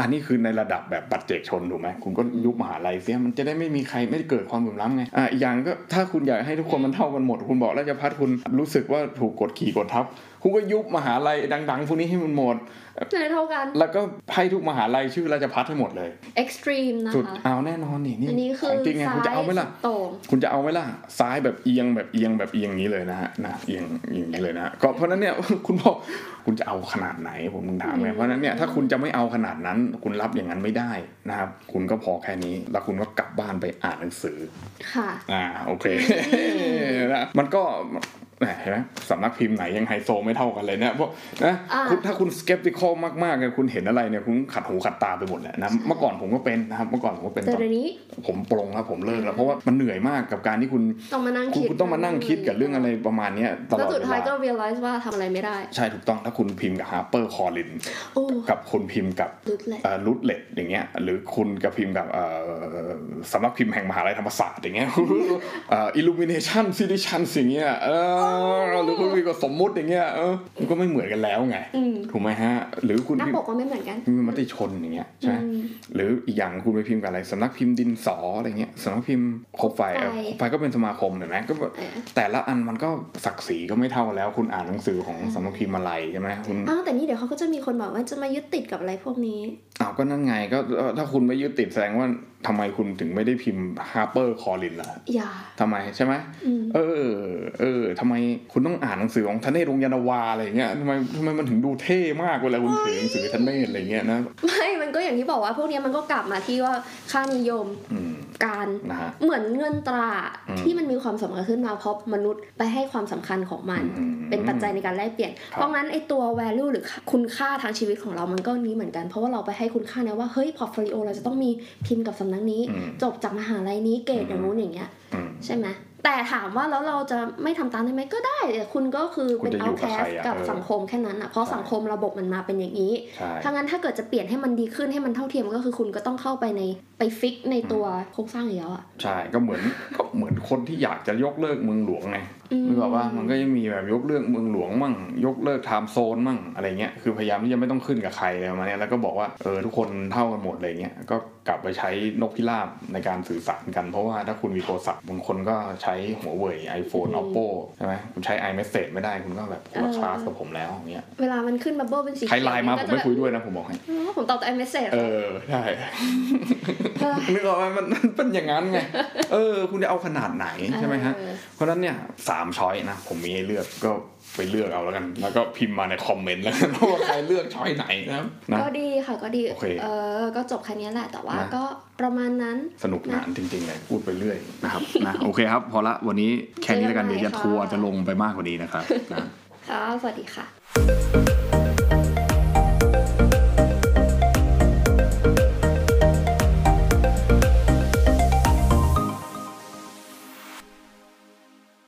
อันนี้คือในระดับแบบปัจเจกชนถูกไหมคุณก็ยุบมหาลัยเสียมันจะได้ไม่มีใครไม่เกิดความเหลื่อมล้ำไงอ่าอีกอย่างก็ถ้าคุณอยากให้ทุกคนมันเท่ากันหมด คุณบอกราชพัฒคุณรู้สึกว่าถูกกดขี่กดทับคุณก็ยุบมหาลัยดัง ๆ พวกนี้ให้มันหมด
เลยเท่ากัน
แล้วก็ให้ทุกมหาลัยชื่อราชพัฒให้หมดเลย
extreme นะ
สุด
คะ
เอาแน่นอนนี่นี่
อันนี้
ข
คือ
องจริงไง
ซ้า
คุณจะเอาไหม
ย
ล่ะ
โต่ง
คุณจะเอาไหมล่ะซ้ายแบบเอียงแบบเอียงแบบเอียงอย่างนี้เลยนะฮะนะเอียงอย่างนี้เลยนะก็เพราะฉะนั้นเนี่ยคุณบอกคุณจะเอาขนาดไหนผมถึงถามไงเพราะฉะนั้นเนี่ยถ้าคุณจะไม่เอาขนาดนั้น คุณรับอย่างนั้นไม่ได้นะครับคุณก็พอแค่นี้ แล้วคุณก็กลับบ้านไปอ่านหนังสือ
ค่ะ
อ่าโอเคนะมันก็แหม เห็นไหมสำนักพิมพ์ไหนยังไฮโซไม่เท่ากันเลยเนี่ยเพราะนะ
อ่า
คุณถ้าคุณสเกปติคอลมากๆเนี่ยคุณเห็นอะไรเนี่ยคุณขัดหูขัดตาไปหมดแหละนะเมื่อก่อนผมก็เป็นนะครับเมื่อก่อนผมก็เป็น
แต่
ตอน
เดี๋ยวนี้
ผมปรงแล้วผมเลิกแล้วเพราะว่ามันเหนื่อยมากกับการที่คุณ
ต้องมานั่ง
คุณ
คิด
คุณต้องมานั่งคิดกับเรื่องอะไรประมาณเนี้ยตล
แล้ว
อด
สุด
เว
ท้ายก็
ลา
realize ว่าทำอะไรไม่ได้
ใช่ถูกต้องถ้าคุณพิมพ์กับฮาร์เปอร์คอลิน
โอ้
กับคุณพิมพ์กับ
ลุดแหละ
รูทเลตอย่างเงี้ยหรือคุณกับพิมพ์กับเอ่อสำนักพิมพ์แห่งมหาลัยธรรมศาสตร์อย่างเงี้ยอิลูมิเนชันซิดิชันอย่างเงี้ยเออหรือคุณพิมพ์กับสมมุติอย่างเงี้ยเออมันก็ไม่เหมือนกันแล้วไง
อืม
ถูกไหมฮะ หรือคุณ
หน้า
พิม
ป
พ์
กก็ไม่เหมือนกัน
พิมพ์มติชนอย่างเงี้ยใช่ไหม
อืม
หรืออีกอย่างคุณไปพิมพ์กับอะไรสำนักพิมพ์ดินสออะไรเงี้ยสำนักพิมพ์คบไฟ
คบไฟ
คบไฟก็เป็นสมาคมเห็นไหมก็แบบ
เออ
แต่ละอันมันก็ศักดิ์ศรีก็ไม่เท่าแล้ว คุณอ่านหนังสือของสำนักพิมพ์อะไรใช่ไหมคุณ
อ้าวแต่นี่เดี๋ยวเขาก็จะมีคนบอกว่าจะมายึดติดกับอะไรพวกนี้
อ้าวก็นั่นไงก็เอ่อถ้าคุณไม่ยึดติดแสดงว่าทำไมคุณถึงไม่ได้พิมพ์ HarperCollins ล่ะ
อย่า
ทำไมใช่ไหม
อืม
เออ เออทำไมคุณต้องอ่านหนังสือของธเนศวงศ์ยานนาวาอะไรอย่างเงี้ยทำไมทำไมมันถึงดูเท่มากเวลาคุณถือหนังสือธเนศอะไรเงี้ยนะ
ไม่มันก็อย่างที่บอกว่าพวกเนี้ยมันก็กลับมาที่ว่าค่านิยม
อืม
การ
นะฮะ
เหมือนเงินตรา
อืม
ที่มันมีความสำคัญขึ้นมาเพราะมนุษย์ไปให้ความสำคัญของมัน
อืม
เป็นปัจจัยในการแลกเปลี่ยน
ครับ
เพราะงั้นไอตัว value หรือคุณค่าทางชีวิตของเรามันก็นี้เหมือนกัน เพราะว่าเราไปให้คุณค่าเนี่ยว่าเฮ้ย portfolio เราจะต้องมีพิมพ์กับสำนักนี้
อืม
จบจากมหาลัยนี้เกรดอย่างนู้นอย่างเงี้ย
อืม
ใช่ไหมแต่ถามว่าแล้วเราจะไม่ทำตามได้ไหมก็ได้แต่คุณก็คือ
คุณ
เป็น
จะอยู่กับ
outcast
ใครอะ
กับ
เออ
สังคมแค่นั้นอะเพราะ
ใช่
สังคมระบบมันมาเป็นอย่างนี้
ใช่
ถ้างั้นถ้าเกิดจะเปลี่ยนให้มันดีขึ้นให้มันเท่าเทียมก็คือคุณก็ต้องเข้าไปในไป fix ในตัวโครงสร้างอยู่แล้วอะ
ใช่ก็เหมือนก็เหมือนคนที่อยากจะยกเลิกเมืองหลวงไง
อืม
นึกออกว่ามันก็ยังมีแบบยกเลิกเมืองหลวงมั่ง ยกเลิก time zone มั่งอะไรเงี้ยคือพยายามที่จะไม่ต้องขึ้นกับใครอะไรประมาณเนี้ยแล้วก็บอกว่าเออทุกคนเท่ากันหมดอะไรเงี้ยก็กลับไปใช้นกพิราบในการสื่อสารกัน เพราะว่าถ้าคุณมีโทรศัพท์บางคนก็ใช้ Huawei iPhone OPPO ใช่ไหมคุณใช้ iMessage ไม่ได้คุณก็แบบคนละคลาสกับผมแล้วอย่างเงี้ย
เวลามันขึ้น bubble เป็นสี
ใครไลน์มาผม
ก็จะ
ไม่คุยด้วยนะผมบอกให้
อ๋อผมตอบแต่ message
เออใช่นึกออกไหมมันมันเป็นอย่างนั้นไงเออ คุณจะเอาขนาดไหนใช่ไหมฮะเพราะฉะนั้นเนี่ยสามช้อยนะ ผมมีให้เลือกก็ไปเลือกเอาแล้วกัน แล้วก็พิมพ์มาในคอมเมนต์แล้วกันว่าใครเลือกช้อยไหนนะครับนะ
ก็ดีค่ะก็ดี
โอเค
เออก็จบแค่นี้แหละแต่ว่า
นะ
ก็ประมาณนั้น
สนุกหนานจริงๆเลยพูดไปเรื่อยนะครับนะโอเคครับ พอละวันนี้แค่นี้แล้วกันเดี๋ยวจะทัวร์จะลงไปมากกว่านี้นะครับนะ
ค่ะสวัสดีค่ะ